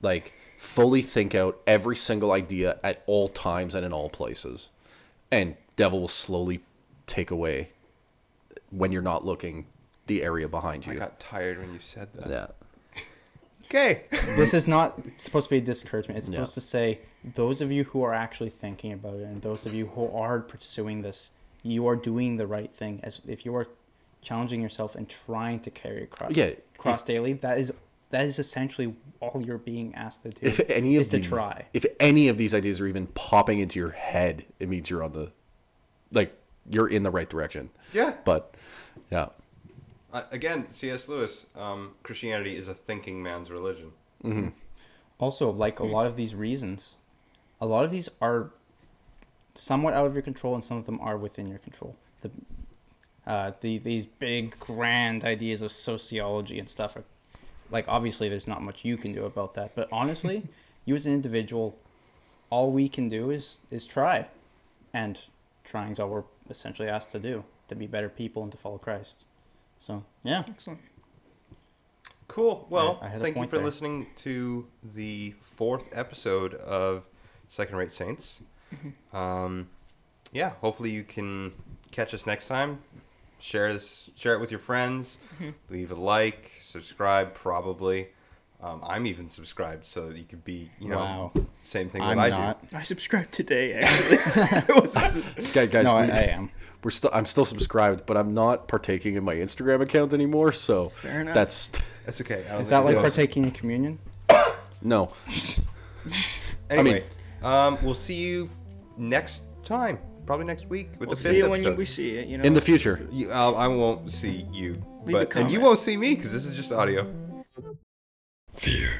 like fully think out every single idea at all times and in all places and devil will slowly take away when you're not looking the area behind you. I got tired when you said that. yeah Okay. This is not supposed to be a discouragement. It's Yeah. supposed to say those of you who are actually thinking about it and those of you who are pursuing this, you are doing the right thing. As if you are challenging yourself and trying to carry across Yeah, cross daily, that is that is essentially all you're being asked to do. if any of is to try. if any of these ideas are even popping into your head it means you're on the like you're in the right direction Yeah. but yeah Uh, again, C.S. Lewis. Um, Christianity is a thinking man's religion. Also, like a lot of these reasons, a lot of these are somewhat out of your control, and some of them are within your control. The, uh, the these big grand ideas of sociology and stuff are, like obviously there's not much you can do about that. But honestly, (laughs) you as an individual, all we can do is is try, and trying is all we're essentially asked to do to be better people and to follow Christ. So yeah, Excellent. Cool. Well, I had a thank you point for there. listening to the fourth episode of Second Rate Saints. Mm-hmm. Um, yeah, hopefully you can catch us next time. Share this, share it with your friends. Mm-hmm. Leave a like, subscribe. Probably, um, I'm even subscribed, so that you could be, you know, Wow. same thing I'm that I not. do. I subscribed today, actually. (laughs) (laughs) guys, (laughs) guys no, I, we, I am. we're still i'm still subscribed but i'm not partaking in my instagram account anymore so Fair enough. that's That's okay. Is that like partaking in communion? (coughs) no (coughs) Anyway, um, we'll see you next time. Probably next week with we'll the see fifth you when you, episode. we see it. You know, in the future You, uh, I won't see you, Leave a but and you won't see me because this is just audio. Fear.